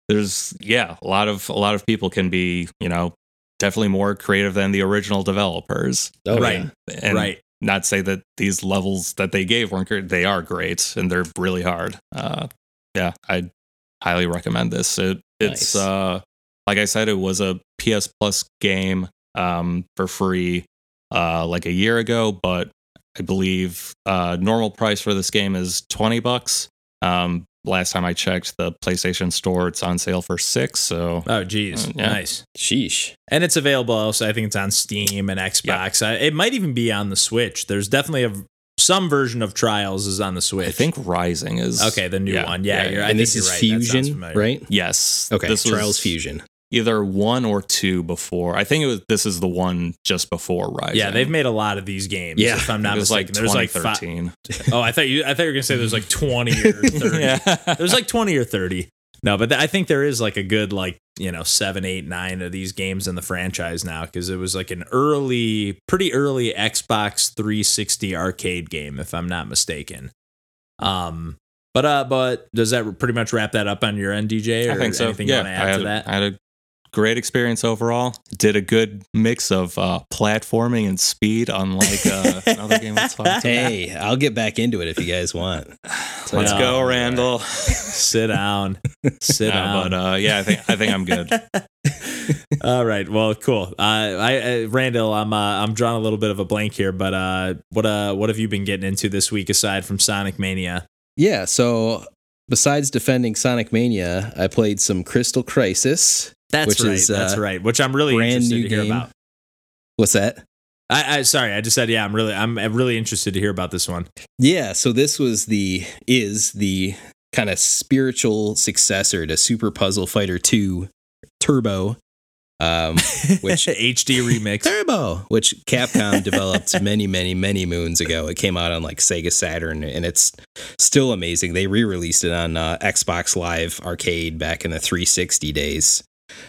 there's yeah a lot of a lot of people can be you know definitely more creative than the original developers oh, right. yeah. and right. not say that these levels that they gave weren't great they are great and they're really hard uh yeah i highly recommend this it it's Nice. uh like i said it was a ps plus game um for free uh like a year ago but i believe uh normal price for this game is 20 bucks um last time i checked the playstation store it's on sale for six so Oh, geez. Uh, yeah. Nice. Sheesh. And it's available also. I think it's on Steam and Xbox. I, it might even be on the Switch. There's definitely a some version of Trials is on the Switch. i think rising is Okay, the new Yeah, one. Yeah, yeah, you're, yeah. I and think this you're is right. Fusion, right? yes Okay. this Trials was Fusion. Either one or two before. I think it was this is the one just before Rising. Yeah, they've made a lot of these games. Yeah, if I'm not was like mistaken. there's like thirteen. 2013. oh, I thought you. I thought you were gonna say there's like 20 or 30. yeah, There's like 20 or 30. No, but th- I think there is like a good like you know seven, eight, nine of these games in the franchise now because it was like an early, pretty early Xbox 360 arcade game, if I'm not mistaken. Um, but uh, but does that pretty much wrap that up on your end, DJ? Or I think so. Anything yeah, you want to I add had, to that? I had a great experience overall. Did a good mix of uh, platforming and speed, unlike uh, another game we talked about. Hey, I'll get back into it if you guys want. Let's No. go, Randall. Sit down. Sit No, down. but uh, yeah, I think I think I'm good. All right. Well, cool. Uh, I, uh, Randall, I'm uh, I'm drawing a little bit of a blank here, but uh, what uh, what have you been getting into this week aside from Sonic Mania? Yeah, so besides defending Sonic Mania, I played some Crystal Crisis. That's right. is, that's uh, right. Which I'm really brand interested new to hear game. about. What's that? I, I sorry, I just said yeah. I'm really I'm I'm really interested to hear about this one. Yeah, so this was the is the kind of spiritual successor to Super Puzzle Fighter 2 Turbo. Um which HD remix. Turbo, which Capcom developed many, many, many moons ago. It came out on like Sega Saturn, and it's still amazing. They re-released it on uh, Xbox Live Arcade back in the 360 days.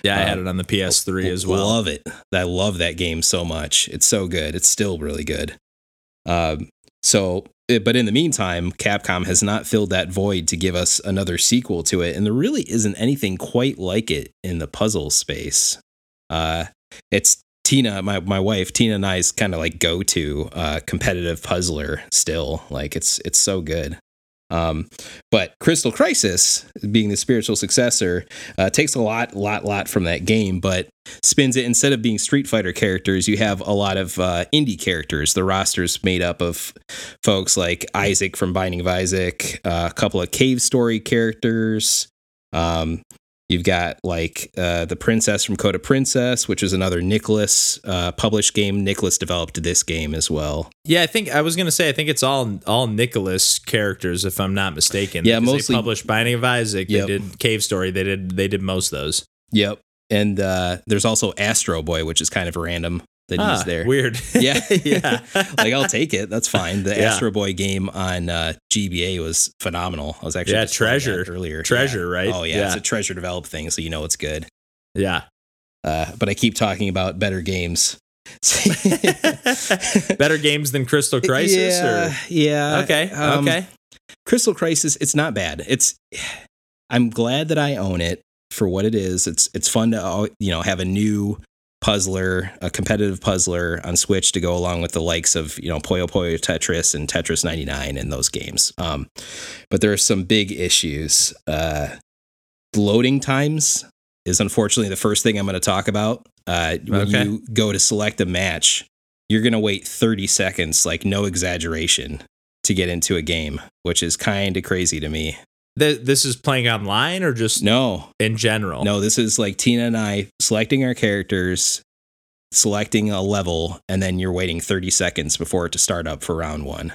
Yeah, I Uh, had it on the PS3 as well. Love it. I love that game so much. It's so good. It's still really good. Um, so, eh, but in the meantime, Capcom has not filled that void to give us another sequel to it, and there really isn't anything quite like it in the puzzle space. Uh, it's Tina, my my wife, Tina and I's kind of like go to uh, competitive puzzler still. Like it's it's so good. Um, but Crystal Crisis, being the spiritual successor, uh, takes a lot, lot, lot from that game, but spins it instead of being Street Fighter characters, you have a lot of uh, indie characters. The roster's made up of folks like Isaac from Binding of Isaac, uh, a couple of Cave Story characters. Um, you've got like uh, the Princess from Code of Princess, which is another Nicalis uh, published game. Nicalis developed this game as well. Yeah, I think I was gonna say I think it's all all Nicalis characters if I'm not mistaken. Yeah, mostly- They published Binding of Isaac. Yep. They did Cave Story. They did they did most of those. Yep. And uh, there's also Astro Boy, which is kind of random that he's Ah, there. Weird. Yeah, yeah. like I'll take it. That's fine. The Yeah. Astro Boy game on uh, GBA was phenomenal. I was actually Yeah, Treasure. earlier. Treasure, Yeah. right? Oh yeah, it's a treasure develop thing, so you know it's good. yeah. Uh, but I keep talking about better games. Better games than Crystal Crisis. Yeah, Or? yeah. Okay. Um, okay. Crystal Crisis, it's not bad. It's I'm glad that I own it for what it is. It's it's fun to you know have a new puzzler, a competitive puzzler on Switch to go along with the likes of you know Puyo Puyo Tetris and Tetris 99 and those games. Um, but there are some big issues. Uh, loading times is unfortunately the first thing I'm going to talk about. Uh, when Okay. you go to select a match, you're going to wait 30 seconds, like no exaggeration, to get into a game, which is kind of crazy to me. Th- this is playing online or just No, in general? no, this is like Tina and I selecting our characters, selecting a level, and then you're waiting 30 seconds before it to start up for round one.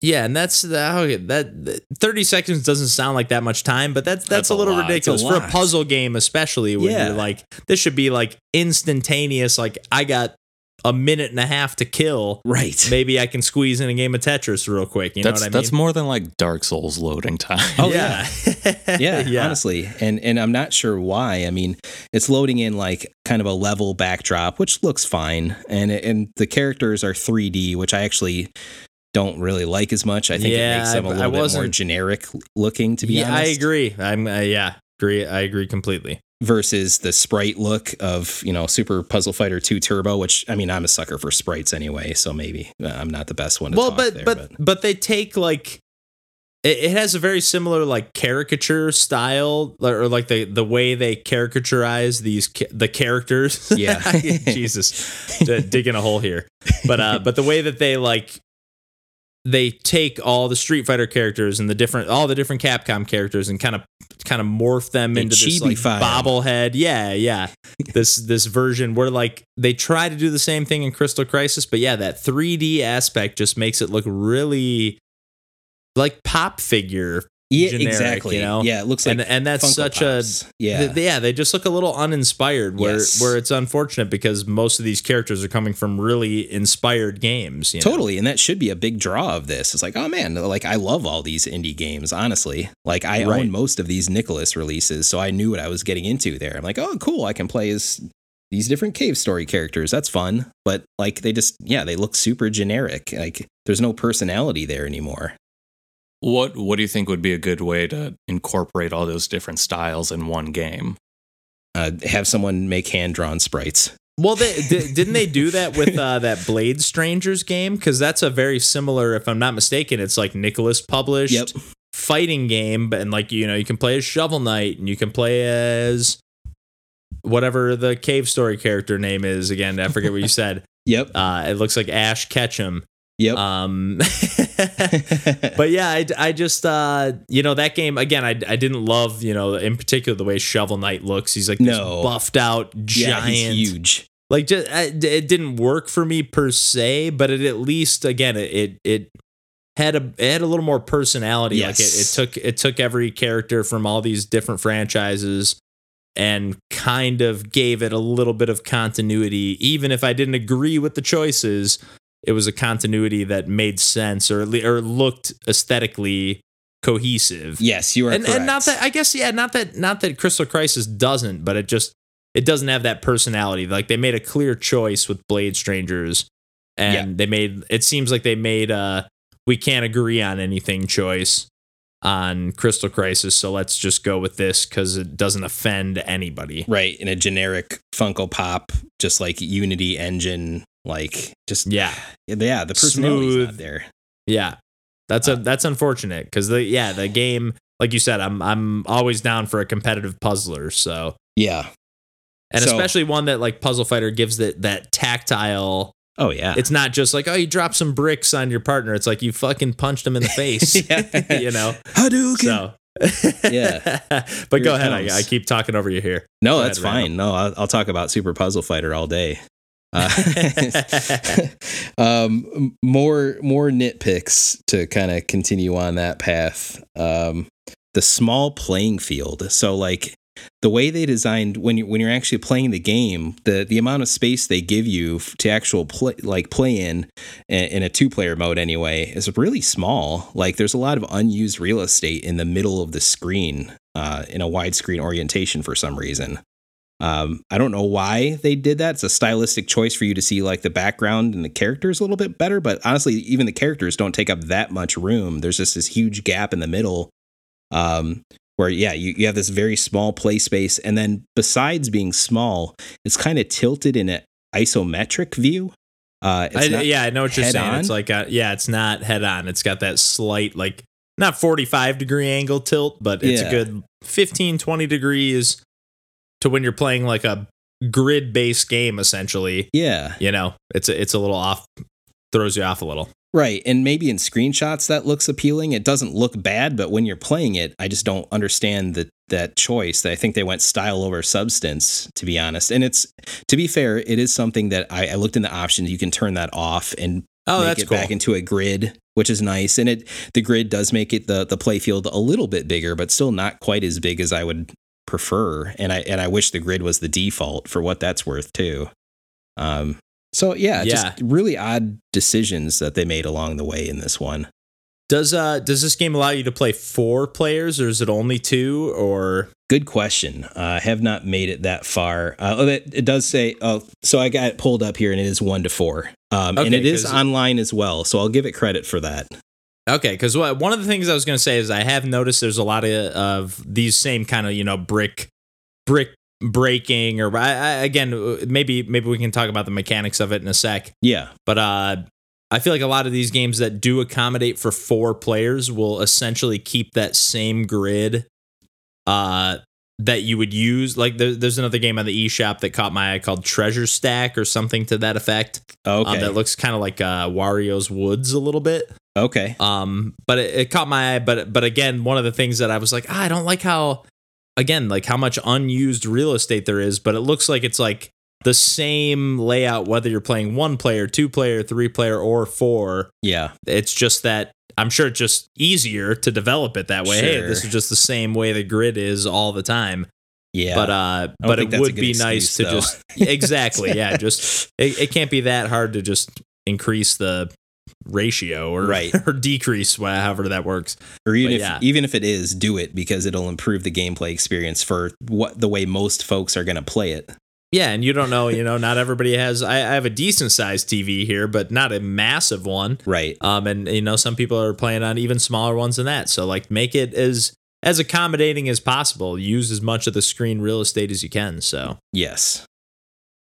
Yeah, and that's the, okay, that that- thirty seconds doesn't sound like that much time, but that's that's, That's a little lot. It's a ridiculous for a puzzle game, especially when Yeah. you're like, this should be like instantaneous. Like I got a minute and a half to kill. Right. Maybe I can squeeze in a game of Tetris real quick. You that's know what I mean? that's more than like Dark Souls loading time. Oh, yeah, yeah, yeah. honestly. And and I'm not sure why. I mean, it's loading in like kind of a level backdrop, which looks fine. And and the characters are 3D, which I actually don't really like as much. I think Yeah, it makes them a I- I little bit more generic looking to be yeah, I agree. I'm uh, yeah, agree. I agree completely. Versus the sprite look of you know Super Puzzle Fighter 2 Turbo, which I mean I'm a sucker for sprites anyway, so maybe uh, I'm not the best one to well, talk but, there, but but they take like it, it has a very similar like caricature style or like the the way they caricaturize these ca- the characters. Yeah. Jesus, digging a hole here. But uh, but the way that they like they take all the Street Fighter characters and the different all the different Capcom characters and kind of kind of morph them They into this like bobblehead. Yeah, yeah. this this version where like they try to do the same thing in Crystal Crisis, but yeah, that 3D aspect just makes it look really like pop figure. Yeah, generic, exactly. you know? Yeah, it looks like and and that's Funko such Pops. a yeah. th- yeah, they just look a little uninspired where Yes. where it's unfortunate because most of these characters are coming from really inspired games. you know? Totally, and that should be a big draw of this. It's like, oh man, like I love all these indie games. Honestly, like I Right. own most of these Nicalis releases, so I knew what I was getting into there. I'm like, oh, cool, I can play as these different cave story characters. That's fun, but like they just, yeah, they look super generic. Like there's no personality there anymore. What what do you think would be a good way to incorporate all those different styles in one game? Uh, have someone make hand drawn sprites. Well, they, di- didn't they do that with uh, that Blade Strangers game? Because that's a very similar, if I'm not mistaken, it's like Nicalis published Yep. fighting game, but and like you know you can play as Shovel Knight and you can play as whatever the cave story character name is again. I forget what you said. Yep. Uh, it looks like Ash Ketchum. Yep. Um, but yeah, I, I just uh, you know that game again. I, I didn't love you know in particular the way Shovel Knight looks. He's like this No. buffed out yeah, giant. he's huge. Like just I- it didn't work for me per se, but it at least again it it, it had a it had a little more personality. Like it, it took it took every character from all these different franchises and kind of gave it a little bit of continuity. Even if I didn't agree with the choices, it was a continuity that made sense or or looked aesthetically cohesive Yes, you are and, correct. and not that I guess yeah, not that not that Crystal Crisis doesn't, but it just it doesn't have that personality. Like they made a clear choice with Blade Strangers, and Yeah. they made it seems like they made uh we can't agree on anything choice on Crystal Crisis, so let's just go with this because it doesn't offend anybody. right in a generic Funko Pop, just like Unity engine, like just Yeah, yeah, the personality's not Smooth. there. yeah, that's Uh, a that's unfortunate because the yeah the game like you said I'm I'm always down for a competitive puzzler so. Yeah. and So- especially one that like Puzzle Fighter gives that that tactile. Oh yeah. It's not just like oh you drop some bricks on your partner. It's like you fucking punched him in the face. You know. Hadouken. So. Yeah. but Here go ahead. I. I keep talking over you here. no, Go that's ahead, Randall. fine. No, I'll, I'll talk about Super Puzzle Fighter all day. Uh, um, more more nitpicks to kind of continue on that path. Um, the small playing field. So like the way they designed when you when you're actually playing the game, the the amount of space they give you to actual play like play in in a two player mode anyway is really small. Like there's a lot of unused real estate in the middle of the screen uh, in a widescreen orientation for some reason. Um, I don't know why they did that. It's a stylistic choice for you to see like the background and the characters a little bit better, but honestly, even the characters don't take up that much room. There's just this huge gap in the middle. Um, where yeah, you, you have this very small play space, and then besides being small, it's kind of tilted in an isometric view. Uh, it's I, not- yeah, I know what you're saying. on? It's like a, yeah, it's not head on. It's got that slight like not 45 degree angle tilt, but it's Yeah. a good 15 20 degrees to when you're playing like a grid based game essentially. yeah, You know, it's a, it's a little off throws you off a little. Right. And maybe in screenshots that looks appealing. It doesn't look bad, but when you're playing it, I just don't understand that that choice. I think they went style over substance, to be honest. And it's to be fair, it is something that I, I looked in the options. You can turn that off and Oh, make that's it cool. back into a grid, which is nice. And it the grid does make it the the play field a little bit bigger, but still not quite as big as I would prefer. And I and I wish the grid was the default for what that's worth too. Um so yeah, Yeah. just really odd decisions that they made along the way in this one. Does uh does this game allow you to play four players or is it only two or Good question. Uh, I have not made it that far. Uh, oh, it, it does say. Oh, so I got it pulled up here, and it is one to four, um, and Okay, it is online as well. So I'll give it credit for that. Okay, because one of the things I was going to say is I have noticed there's a lot of, of these same kind of you know brick brick breaking or I, I, again uh, maybe maybe we can talk about the mechanics of it in a sec. Yeah, But uh, I feel like a lot of these games that do accommodate for four players will essentially keep that same grid uh, that you would use. Like there, there's another game on the eShop that caught my eye called Treasure Stack or something to that effect. okay, Um, that looks kind of like uh, Wario's Woods a little bit. Okay, Um, but it, it caught my eye. But but again, one of the things that I was like, ah, I don't like how, again, like how much unused real estate there is. But it looks like it's like the same layout whether you're playing one player, two player, three player, or four. yeah, It's just that I'm sure it's just easier to develop it that way. Hey, this is just the same way the grid is all the time. yeah. But uh, but it would be nice excuse, to though. just exactly, yeah, just it, it can't be that hard to just increase the ratio or Right. or decrease however that works. or even but if yeah. even if it is, do it because it'll improve the gameplay experience for what the way most folks are going to play it. Yeah, and you don't know, you know, not everybody has. I, I have a decent sized TV here, but not a massive one. Right. Um, and you know, some people are playing on even smaller ones than that. So like, make it as as accommodating as possible. Use as much of the screen real estate as you can. So Yes.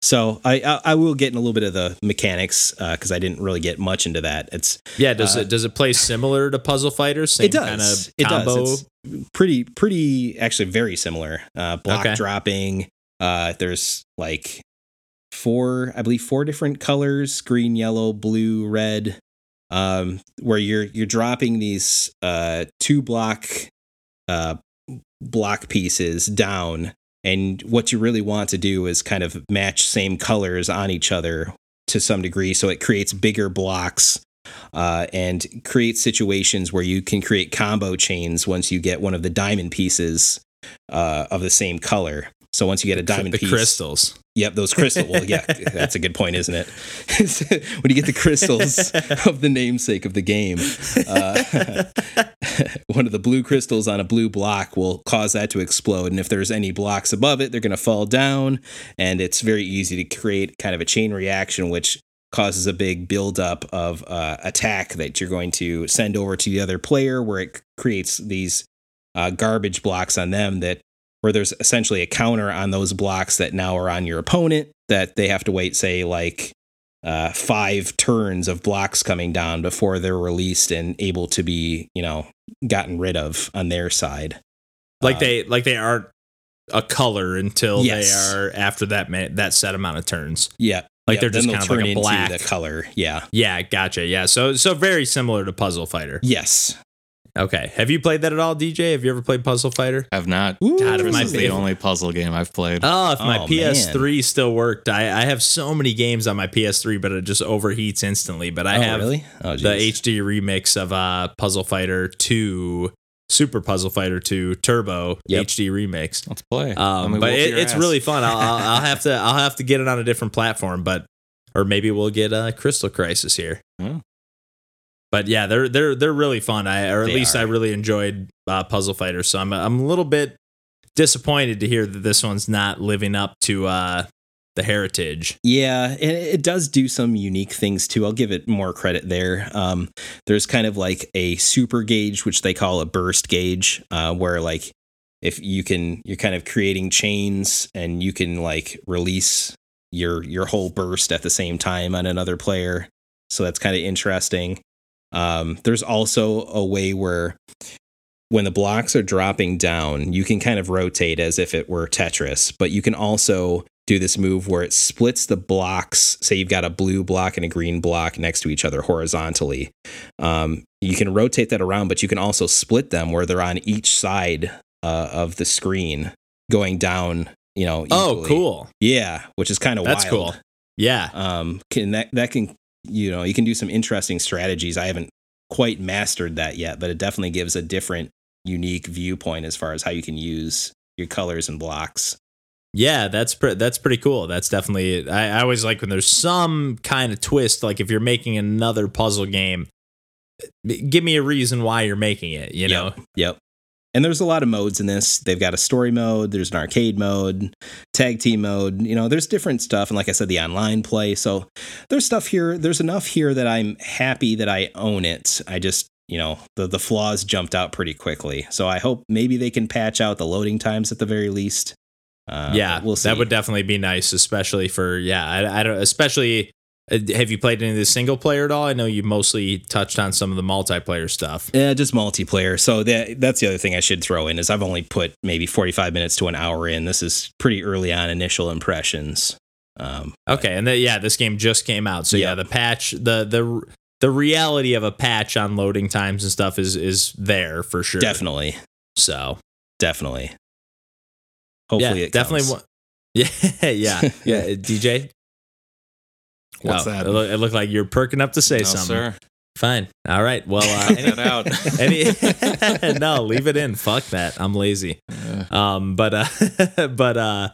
So I I, I will get in a little bit of the mechanics because I didn't really get much into that. It's yeah, does Uh, it does it play similar to Puzzle Fighters? Same it does. kind of it does. It's pretty pretty actually very similar. Uh, block Okay. dropping. Uh, there's like four, I believe, four different colors: green, yellow, blue, red. Um, where you're you're dropping these uh two block uh block pieces down, and what you really want to do is kind of match same colors on each other to some degree, so it creates bigger blocks uh, and create situations where you can create combo chains once you get one of the diamond pieces uh, of the same color. So once you get a diamond the piece, crystals. Yep, those crystals. Well, yeah, that's a good point, isn't it? when you get the crystals of the namesake of the game, uh, one of the blue crystals on a blue block will cause that to explode. And if there's any blocks above it, they're going to fall down. And it's very easy to create kind of a chain reaction, which causes a big buildup of uh, attack that you're going to send over to the other player, where it creates these uh, garbage blocks on them that where there's essentially a counter on those blocks that now are on your opponent that they have to wait, say, like uh, five turns of blocks coming down before they're released and able to be, you know, gotten rid of on their side. Like Um, they like they aren't a color until Yes. they are after that ma- that set amount of turns. Yeah, Like yeah, they're just kind of like a black. color. Yeah. Yeah, gotcha. Yeah, so so very similar to Puzzle Fighter. Yes. Okay, have you played that at all, DJ? Have you ever played Puzzle Fighter? I've not. Ooh. God, This is the only puzzle game I've played. Oh, if my Oh, PS3 still worked, I, I have so many games on my PS3, but it just overheats instantly. But I oh, have really? Oh, the. HD remix of uh, Puzzle Fighter 2, Super Puzzle Fighter 2 Turbo Yep. HD remix. Let's play. Let Um, me but it, it's ass. really fun. I'll, I'll, I'll have to I'll have to get it on a different platform, but or maybe we'll get uh, Crystal Crisis here. Oh. But yeah, they're they're they're really fun. I or at They least I really enjoyed uh, Puzzle Fighter. So I'm I'm a little bit disappointed to hear that this one's not living up to uh, the heritage. Yeah, and it it does do some unique things too. I'll give it more credit there. Um, there's kind of like a super gauge, which they call a burst gauge, uh, where like if you can, you're kind of creating chains and you can like release your your whole burst at the same time on another player. So that's kind of interesting. Um, there's also a way where when the blocks are dropping down, you can kind of rotate as if it were Tetris, but you can also do this move where it splits the blocks. Say you've got a blue block and a green block next to each other horizontally. Um, you can rotate that around, but you can also split them where they're on each side uh, of the screen going down. You know. Oh, cool. Yeah, which is kind of wild. That's wild. cool. Yeah. Um, can that that can you know you can do some interesting strategies. I haven't quite mastered that yet, but it definitely gives a different, unique viewpoint as far as how you can use your colors and blocks. Yeah, that's pre- that's pretty cool. That's definitely. I, I always like when there's some kind of twist. Like if you're making another puzzle game, eh, give me a reason why you're making it. You know. Yep. And there's a lot of modes in this. They've got a story mode, there's an arcade mode, tag team mode. You know, there's different stuff. And like I said, the online play. So there's stuff here. There's enough here that I'm happy that I own it. I just, you know, the, the flaws jumped out pretty quickly. So I hope maybe they can patch out the loading times at the very least. Uh, yeah, we'll see. that would definitely be nice, especially for yeah. I, I don't. Especially, have you played any of the single player at all? I know you mostly touched on some of the multiplayer stuff. Yeah, just multiplayer. So that that's the other thing I should throw in is I've only put maybe 45 minutes to an hour in. This is pretty early on initial impressions. Um, Okay, and then yeah, this game just came out, so yeah, Yep. the patch, the the the reality of a patch on loading times and stuff is is there for sure. definitely, So definitely. Hopefully, yeah, it definitely. comes. Yeah, yeah, yeah. uh, DJ, What's Oh, that? It, look, it looked like you're perking up to say no, something. sir. Fine. All right. Well, uh, Cut any, that out. any no, leave it in. Fuck that. I'm lazy. Yeah. Um, but uh, but uh,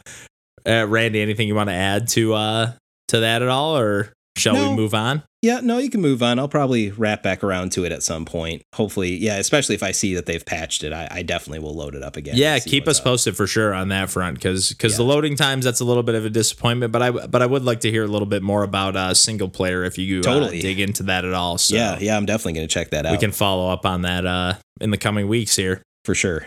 uh, Randy, anything you want to add to uh to that at all, or shall No. we move on? Yeah, no, you can move on. I'll probably wrap back around to it at some point. Hopefully, yeah, especially if I see that they've patched it, I, I definitely will load it up again. Yeah, keep us up. posted for sure on that front because because the loading times that's a little bit of a disappointment. But I but I would like to hear a little bit more about uh, single player if you uh, Totally. dig into that at all. So Yeah, yeah, I'm definitely going to check that out. we can follow up on that uh, in the coming weeks here. for sure.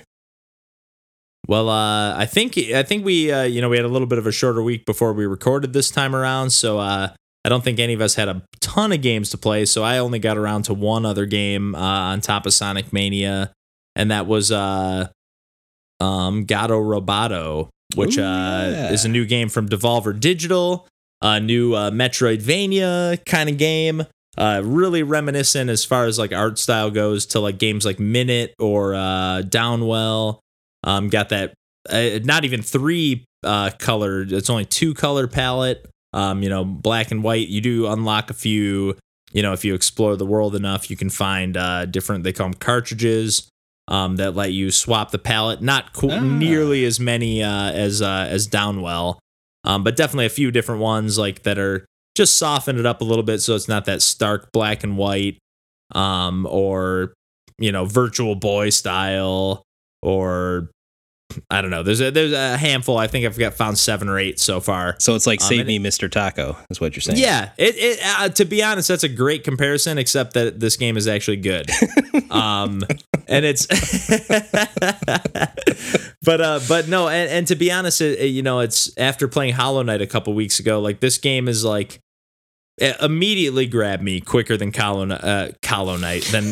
Well, uh, I think I think we uh, you know we had a little bit of a shorter week before we recorded this time around, so uh, I don't think any of us had a ton of games to play. So I only got around to one other game uh, on top of Sonic Mania, and that was uh, um, Gato Roboto. which Ooh, uh, is a new game from Devolver Digital, a new uh, Metroidvania kind of game. Uh, really reminiscent as far as like art style goes to like games like Minit or uh, Downwell. Um, got that uh, not even three uh, color, it's only two color palette. Um, you know, black and white. You do unlock a few. You know, if you explore the world enough, you can find uh, different. They call them cartridges um, that let you swap the palette. Not qu- Ah. nearly as many uh, as uh, as Downwell, um, but definitely a few different ones like that are just soften it up a little bit so it's not that stark black and white, um, or you know, Virtual Boy style, or I don't know. There's a there's a handful. I think I've got found seven or eight so far. So it's like Um, Save Me, Mr. Tako, is what you're saying. Yeah, it, it uh, to be honest, that's a great comparison. Except that this game is actually good, um, and it's, but uh, but no, and, and to be honest, it, it- you know, it's after playing Hollow Knight a couple weeks ago. Like this game is like it immediately grabbed me quicker than Knight. Uh, Knight than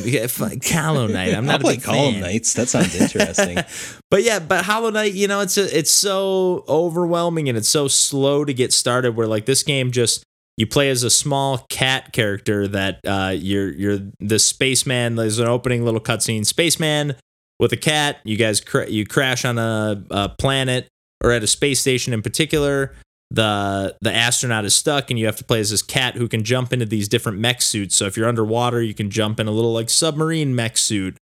Hollow Knight. I'm not I'll a play big Column. Knights. That sounds interesting. but yeah, but Hollow Knight, you know, it's a, it's so overwhelming and it's so slow to get started. Where like this game just you play as a small cat character that uh, you're you're the spaceman. There's an opening little cutscene. Spaceman with a cat. You guys cra- you crash on a, a planet or at a space station in particular. The the astronaut is stuck and you have to play as this cat who can jump into these different mech suits. So if you're underwater, you can jump in a little like submarine mech suit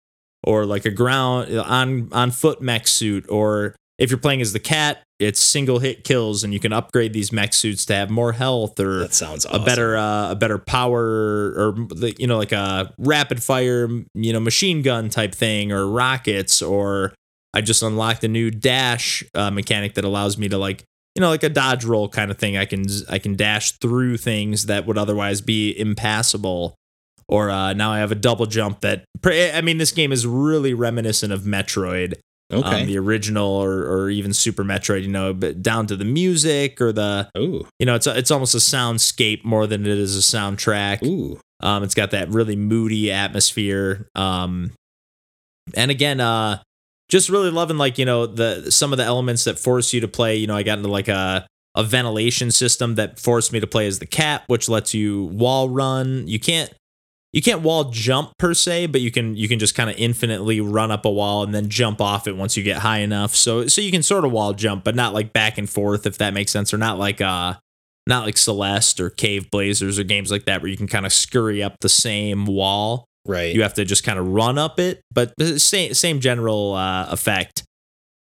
or like a ground on on foot mech suit. Or if you're playing as the cat it's single hit kills and you can upgrade these mech suits to have more health or that sounds a better uh, a better power or the- you know like a rapid fire you know machine gun type thing or rockets. Or I just unlocked a new dash uh, mechanic that allows me to like you know like a dodge roll kind of thing I can I can dash through things that would otherwise be impassable or uh, now I have a double jump that I mean this game is really reminiscent of Metroid Okay. um, the original or, or even Super Metroid, you know, but down to the music or the, ooh. you know, it's a, it's almost a soundscape more than it is a soundtrack. Ooh. Um, it's got that really moody atmosphere. Um, and again, uh, just really loving like you know the some of the elements that force you to play. You know, I got into like a a ventilation system that forced me to play as the cat, which lets you wall run. You can't you can't wall jump per se, but you can you can just kind of infinitely run up a wall and then jump off it once you get high enough. So so you can sort of wall jump, but not like back and forth if that makes sense, or not like uh not like Celeste or Cave Blazers or games like that where you can kind of scurry up the same wall. Right. You have to just kind of run up it, but same same general uh, effect.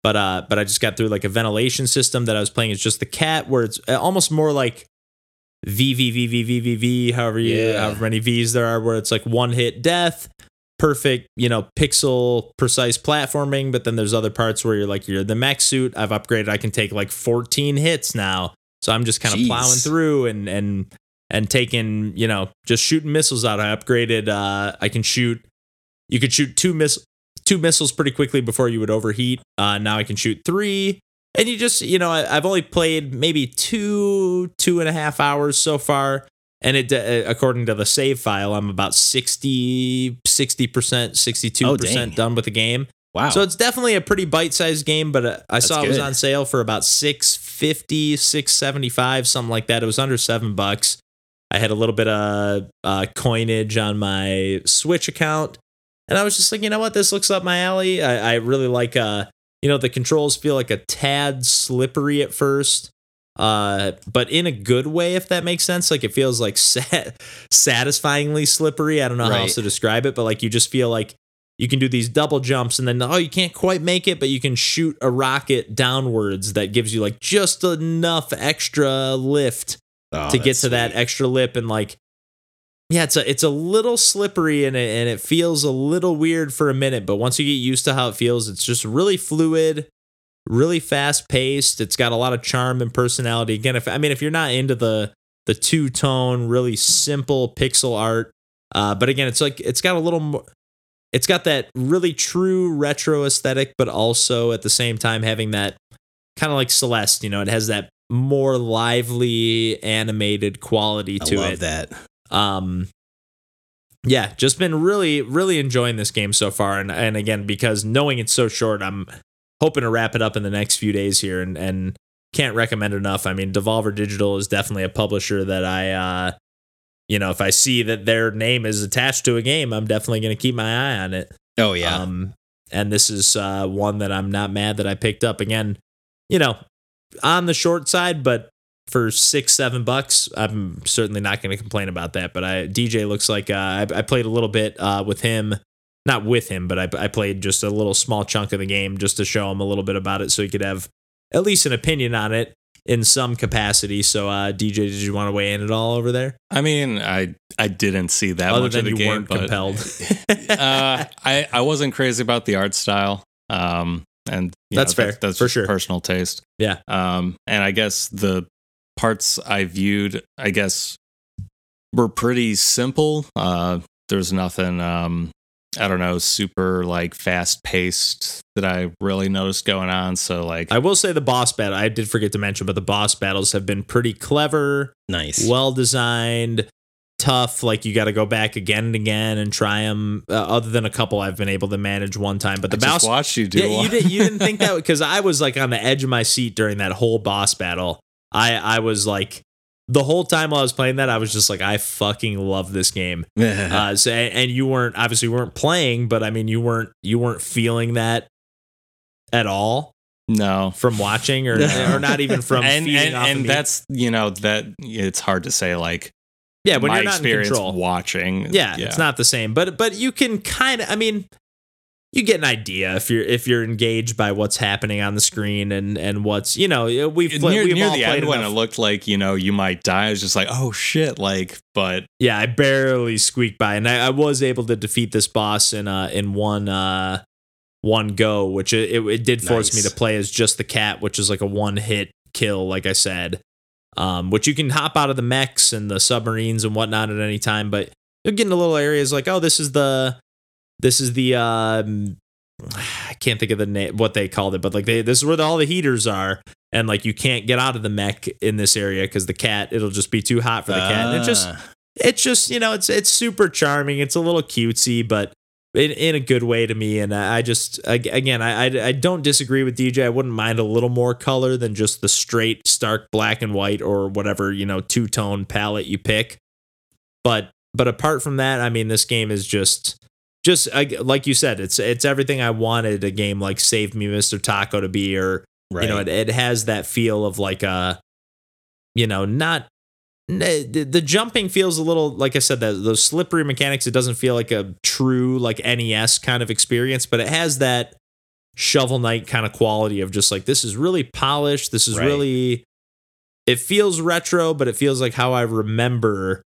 But uh, but I just got through like a ventilation system that I was playing as just the cat, where it's uh, almost more like V V V V V V V, however you Yeah. however many V's there are, where it's like one hit death, perfect, you know, pixel precise platforming. But then there's other parts where you're like you're the mech suit. I've upgraded. I can take like 14 hits now, so I'm just kind of Jeez. plowing through and and and taking you know just shooting missiles out. I upgraded. Uh, I can shoot. You could shoot two miss two missiles pretty quickly before you would overheat. Uh, now I can shoot three. And you just, you know, I, I've only played maybe two, two and a half hours so far. And it, uh, according to the save file, I'm about 60, 60%, 62% Oh, done with the game. wow. So it's definitely a pretty bite-sized game, but uh, I saw it was on sale for about 650, 675, something like that. It was under 7 bucks. I had a little bit of uh, coinage on my Switch account, and I was just like, you know what, this looks up my alley. I, I really like, uh, you know, the controls feel like a tad slippery at first, uh, but in a good way, if that makes sense. Like it feels like sat- satisfyingly slippery. I don't know how else to describe it, but like you just feel like you can do these double jumps and then oh you can't quite make it but you can shoot a rocket downwards that gives you like just enough extra lift Oh, to get to that extra lip and like yeah it's a it's a little slippery and it, and it feels a little weird for a minute but once you get used to how it feels it's just really fluid really fast paced it's got a lot of charm and personality. Again if i mean if you're not into the the two tone really simple pixel art uh but again it's like it's got a little more it's got that really true retro aesthetic but also at the same time having that kind of like celeste you know it has that more lively animated quality I to love it that. um yeah just been really really enjoying this game so far and and again because knowing it's so short i'm hoping to wrap it up in the next few days here, and and can't recommend enough. I mean, Devolver Digital is definitely a publisher that I. uh you know, if I see that their name is attached to a game, I'm definitely going to keep my eye on it. Oh yeah. Um, and this is uh, one that I'm not mad that I picked up. Again, you know, on the short side, but for six, seven bucks, I'm certainly not going to complain about that. But I DJ looks like uh, I, I played a little bit uh, with him, not with him, but I, I played just a little small chunk of the game just to show him a little bit about it, so he could have at least an opinion on it in some capacity. So, uh, DJ, did you want to weigh in at all over there? I mean, I I didn't see that Other much than of the you game, weren't but, compelled. uh, I I wasn't crazy about the art style. Um, and you That's know, fair, that- that's for just sure. personal taste. Yeah. Um, and I guess the parts I viewed, I guess, were pretty simple. Uh, there's nothing, um, I don't know, super like fast paced that I really noticed going on. So like, I will say the boss battle. I did forget to mention, but the boss battles have been pretty clever, nice. well designed, tough. Like you got to go back again and again and try them. Uh, other than a couple, I've been able to manage one time. But the I boss, just watched you do. yeah, you did. You didn't think that because I was like on the edge of my seat during that whole boss battle. I I was like the whole time while I was playing that, I was just like, I fucking love this game. uh, so and you weren't obviously weren't playing, but I mean you weren't you weren't feeling that at all No. from watching or or not even from and and, and that's you know that it's hard to say like yeah when you're not in control. watching Yeah, it's not the same, but but you can kind of I mean you get an idea if you're if you're engaged by what's happening on the screen and and what's you know we've pla- near, we've near all the played end when it looked like you know you might die I was just like oh shit like but Yeah, I barely squeaked by, and I, I was able to defeat this boss in uh in one uh one go, which it, it, it did force me to play as just the cat, which is like a one hit kill, like I said. Um, which you can hop out of the mechs and the submarines and whatnot at any time, but you'll get into little areas like, oh, this is the this is the um I can't think of the name what they called it, but like they this is where the, all the heaters are, and like you can't get out of the mech in this area because the cat it'll just be too hot for the cat, and it just Ah, it's just you know it's it's super charming it's a little cutesy but in, in a good way to me. And i just again I, I i don't disagree with dj i wouldn't mind a little more color than just the straight stark black and white or whatever you know two-tone palette you pick. But but apart from that i mean this game is just just like you said it's it's everything i wanted a game like save me mr tako to be or right. you know it, it has that feel of like a you know not the, jumping feels a little like i said that those slippery mechanics it doesn't feel like a true like nes kind of experience but it has that shovel knight kind of quality of just like this is really polished this is Right. really it feels retro but it feels like how i remember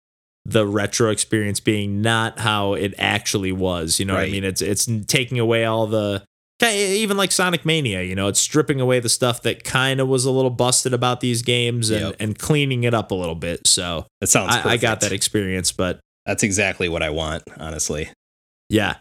the retro experience being not how it actually was you know what i mean it's it's taking away all the even like Sonic Mania, you know, it's stripping away the stuff that kind of was a little busted about these games and, Yep. and cleaning it up a little bit. So that sounds. I, I got that experience, but That's exactly what I want, honestly. yeah,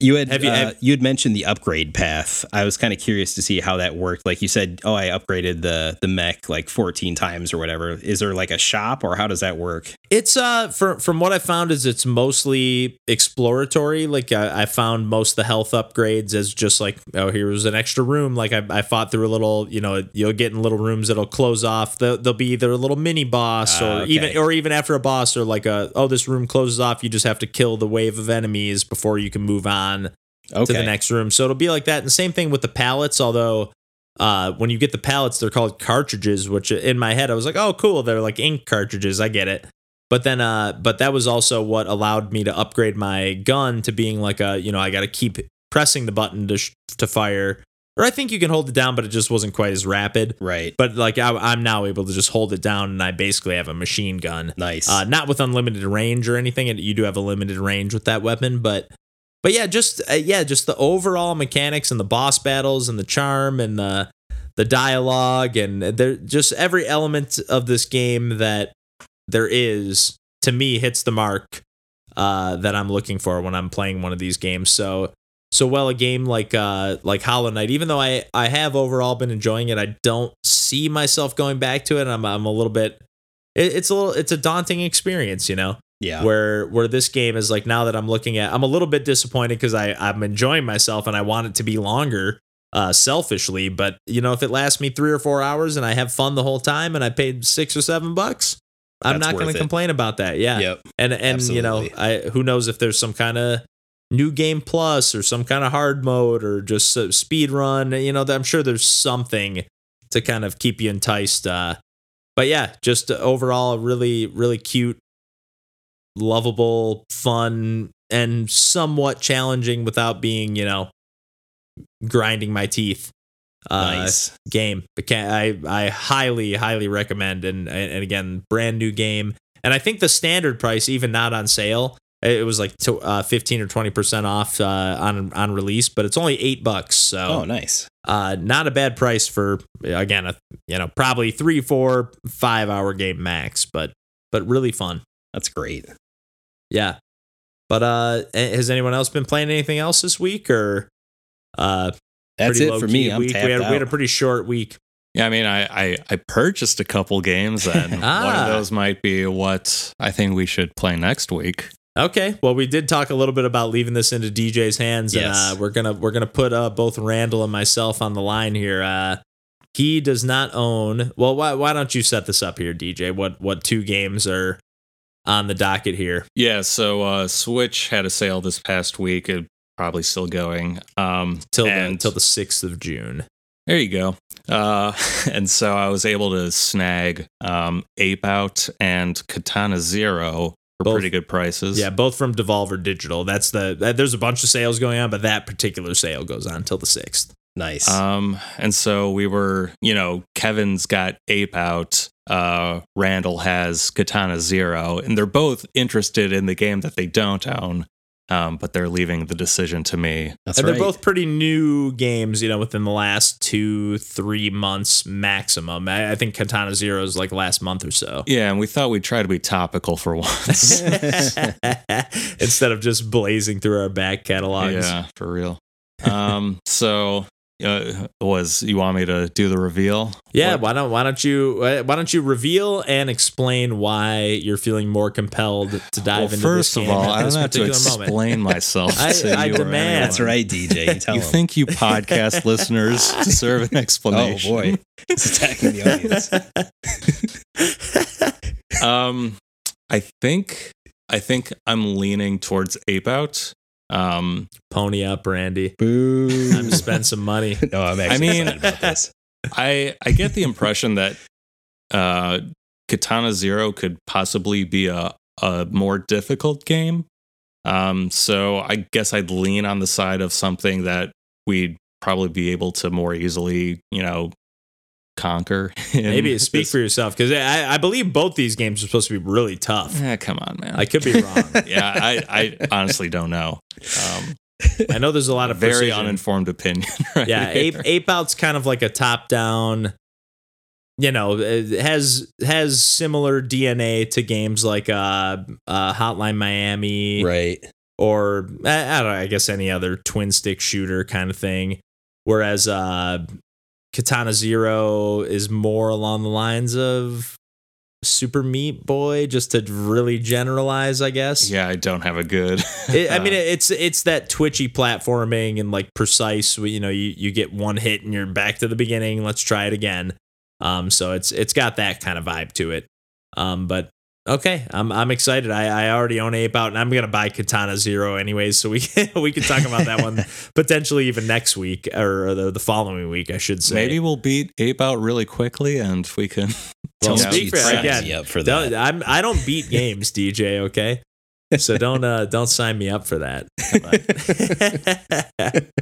You had Have you- uh, you had mentioned the upgrade path. I was kind of curious to see how that worked. Like you said, oh, I upgraded the the mech like 14 times or whatever. Is there like a shop or how does that work? It's uh from from what I found is it's mostly exploratory. Like I, I found most of the health upgrades as just like oh here's an extra room. Like I, I fought through a little you know you'll get in little rooms that'll close off. They'll, they'll be either a little mini boss Ah, or okay. even or even after a boss or like a oh this room closes off. You just have to kill the wave of enemies before you can move on. Okay. to the next room. So it'll be like that. And the same thing with the pallets, although uh, when you get the pallets, they're called cartridges, which in my head I was like, oh cool, they're like ink cartridges. I get it. But then uh but that was also what allowed me to upgrade my gun to being like a, you know, I got to keep pressing the button to sh- to fire. Or I think you can hold it down, but it just wasn't quite as rapid. Right. But like I, I'm now able to just hold it down, and I basically have a machine gun. Nice. Uh, not with unlimited range or anything. and You do have a limited range with that weapon, but but yeah, just uh, yeah, just the overall mechanics and the boss battles and the charm and the the dialogue and there just every element of this game that there is to me hits the mark uh, that I'm looking for when I'm playing one of these games. So so well a game like uh like Hollow Knight, even though I I have overall been enjoying it, I don't see myself going back to it. I'm I'm a little bit it, it's a little it's a daunting experience, you know yeah. where where this game is like now that I'm looking at I'm a little bit disappointed because I I'm enjoying myself and I want it to be longer uh, selfishly, but you know, if it lasts me three or four hours and I have fun the whole time and I paid six or seven bucks, I'm not going to complain about that. Yeah. Yep. And and you know, I who knows if there's some kind of new game plus or some kind of hard mode or just a speed run. You know, I'm sure there's something to kind of keep you enticed. Uh, but yeah, just overall, really really cute, lovable, fun, and somewhat challenging without being you know grinding my teeth. Uh, nice. game. I I highly highly recommend and and again brand new game. And I think the standard price, even not on sale, it was like to, uh, fifteen or twenty percent off uh, on on release, but it's only eight bucks. So Oh, nice. uh, not a bad price for again a you know probably three four five hour game max, but but really fun. That's great. Yeah. But uh, has anyone else been playing anything else this week or? Uh, That's pretty it for me. I'm week. tapped we, had, out. we had a pretty short week. Yeah, I mean, I, I, I purchased a couple games, and one Ah. of those might be what I think we should play next week. Okay. Well, we did talk a little bit about leaving this into DJ's hands, and Yes. uh, we're gonna we're gonna put uh, both Randall and myself on the line here. Uh, he does not own. Well, why why don't you set this up here, DJ? What what two games are on the docket here? Yeah, so uh, Switch had a sale this past week. It probably still going. Um, Till the till the sixth of June. There you go. Uh, and so I was able to snag um, Ape Out and Katana Zero for Both- pretty good prices. Yeah, both from Devolver Digital. That's the that, there's a bunch of sales going on, but that particular sale goes on till the sixth. Nice. Um, and so we were, you know, Kevin's got Ape Out. Uh, Randall has Katana Zero, and they're both interested in the game that they don't own. Um, but they're leaving the decision to me. That's and right. they're both pretty new games, you know, within the last two, three months maximum. I, I think Katana Zero is like last month or so. Yeah, and we thought we'd try to be topical for once. Instead of just blazing through our back catalogs. Yeah, for real. Um, so uh, was you want me to do the reveal? Yeah, What- why don't why don't you uh, why don't you reveal and explain why you're feeling more compelled to dive well, into first this of game all, I don't have to particular moment? explain myself. I- to I you or demand. anyone. That's right, DJ. You tell You him. think you podcast listeners deserve an explanation? oh boy, it's attacking the audience. Um, I think I think I'm leaning towards Ape Out. Um, Pony up, Randy. Boo. Time to spend some money. no, I'm actually I mean- excited about this. I I get the impression that uh, Katana Zero could possibly be a a more difficult game. Um, so I guess I'd lean on the side of something that we'd probably be able to more easily, you know, conquer. Maybe speak this- for yourself because I, I believe both these games are supposed to be really tough. Yeah, come on, man. I could be wrong. yeah, I, I honestly don't know. Um, I know there's a lot of very precision. uninformed opinion. Right yeah, here. Ape Ape Out's kind of like a top down. You know, it has has similar DNA to games like uh, uh Hotline Miami Right. or I, I don't know, I guess any other twin stick shooter kind of thing. Whereas uh Katana Zero is more along the lines of Super Meat Boy, just to really generalize, I guess. yeah, I don't have a good. It, I mean, uh, it's it's that twitchy platforming and like precise. You know, you, you get one hit and you're back to the beginning. Let's try it again. Um, so it's it's got that kind of vibe to it. Um, but okay, I'm I'm excited. I, I already own Ape Out, and I'm gonna buy Katana Zero anyways. So we can, we can talk about that one potentially even next week or the, the following week, I should say. Maybe we'll beat Ape Out really quickly, and we can. Well, Don't speak for sign again. up for Don't, that. I'm I don't beat games, DJ. Okay, so don't uh don't sign me up for that.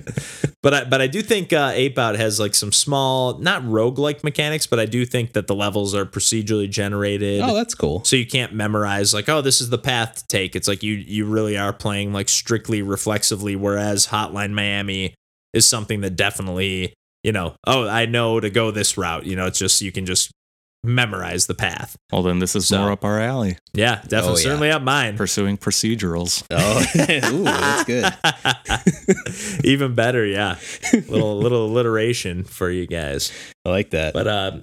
but I but I do think uh, Ape Out has like some small, not roguelike mechanics, but I do think that the levels are procedurally generated. Oh, that's cool. so you can't memorize like, oh, this is the path to take. It's like you you really are playing like strictly reflexively, whereas Hotline Miami is something that definitely, you know, oh, I know to go this route. You know, it's just you can just memorize the path. Well, then this is So- more up our alley. Yeah, definitely Oh, yeah. certainly up mine. Pursuing procedurals. Oh, ooh, that's good. Even better, yeah. Little little alliteration for you guys. I like that. But uh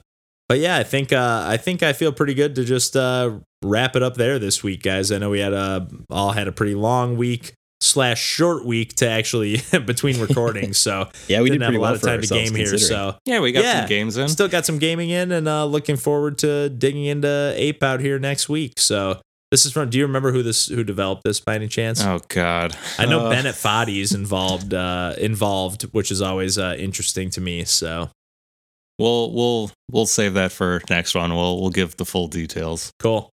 but yeah, I think uh I think I feel pretty good to just uh wrap it up there this week, guys. I know we had a all had a pretty long week. Slash short week to actually between recordings. So Yeah, we didn't did have a lot well of time to game here. So Yeah, we got Yeah. some games in. still got some gaming in, and uh, looking forward to digging into Ape out here next week. So this is from. Do you remember who this who developed this by any chance? Oh God, I know Uh, Bennett Foddy's involved. Uh, involved, which is always uh, interesting to me. So We'll we'll we'll save that for next one. We'll we'll give the full details. cool.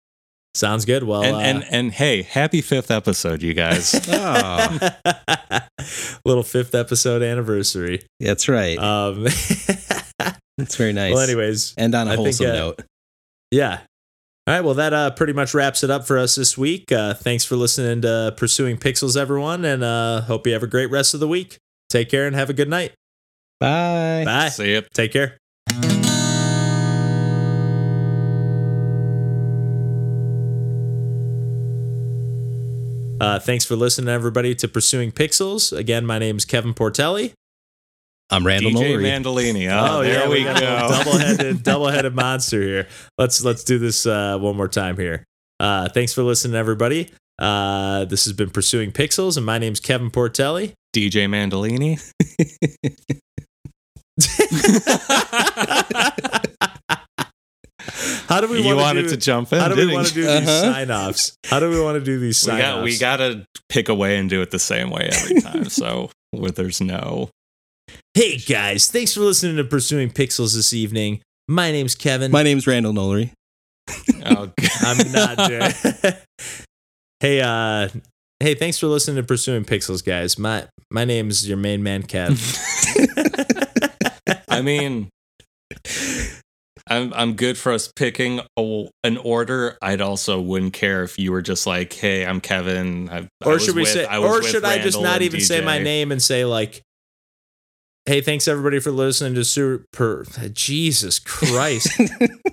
Sounds good. Well, and uh, and and hey, happy fifth episode, you guys. Oh, little fifth episode anniversary. that's right. Um, That's very nice. well, anyways, and on a I think, wholesome uh, note. yeah. All right. Well, that uh, pretty much wraps it up for us this week. Uh, thanks for listening to Pursuing Pixels, everyone, and uh, hope you have a great rest of the week. Take care and have a good night. Bye. Bye. See ya. Take care. Uh, thanks for listening, everybody, to Pursuing Pixels. Again, my name is Kevin Portelli. I'm Randall DJ Nollery. Mandolini. Oh, there we go. double-headed, double-headed monster here. Let's let's do this uh, one more time here. Uh, thanks for listening, everybody. Uh, this has been Pursuing Pixels, and my name's Kevin Portelli. DJ Mandolini. How do we you want wanted do, to jump in. How do we didn't want to do these Uh-huh. sign-offs? How do we want to do these We sign-offs? we got to pick away and do it the same way every time. so where there's no. Hey guys, thanks for listening to Pursuing Pixels this evening. My name's Kevin. My name's Randall Nollery. Oh, I'm not doing. hey, uh, hey, thanks for listening to Pursuing Pixels, guys. My my name's your main man, Kev. I mean, I'm I'm good for us picking a, an order. I'd also wouldn't care if you were just like, "Hey, I'm Kevin." I, I or was should we with- say? I Or with should I just not and even say my name and say like, "Hey, thanks everybody for listening to Super." Jesus Christ.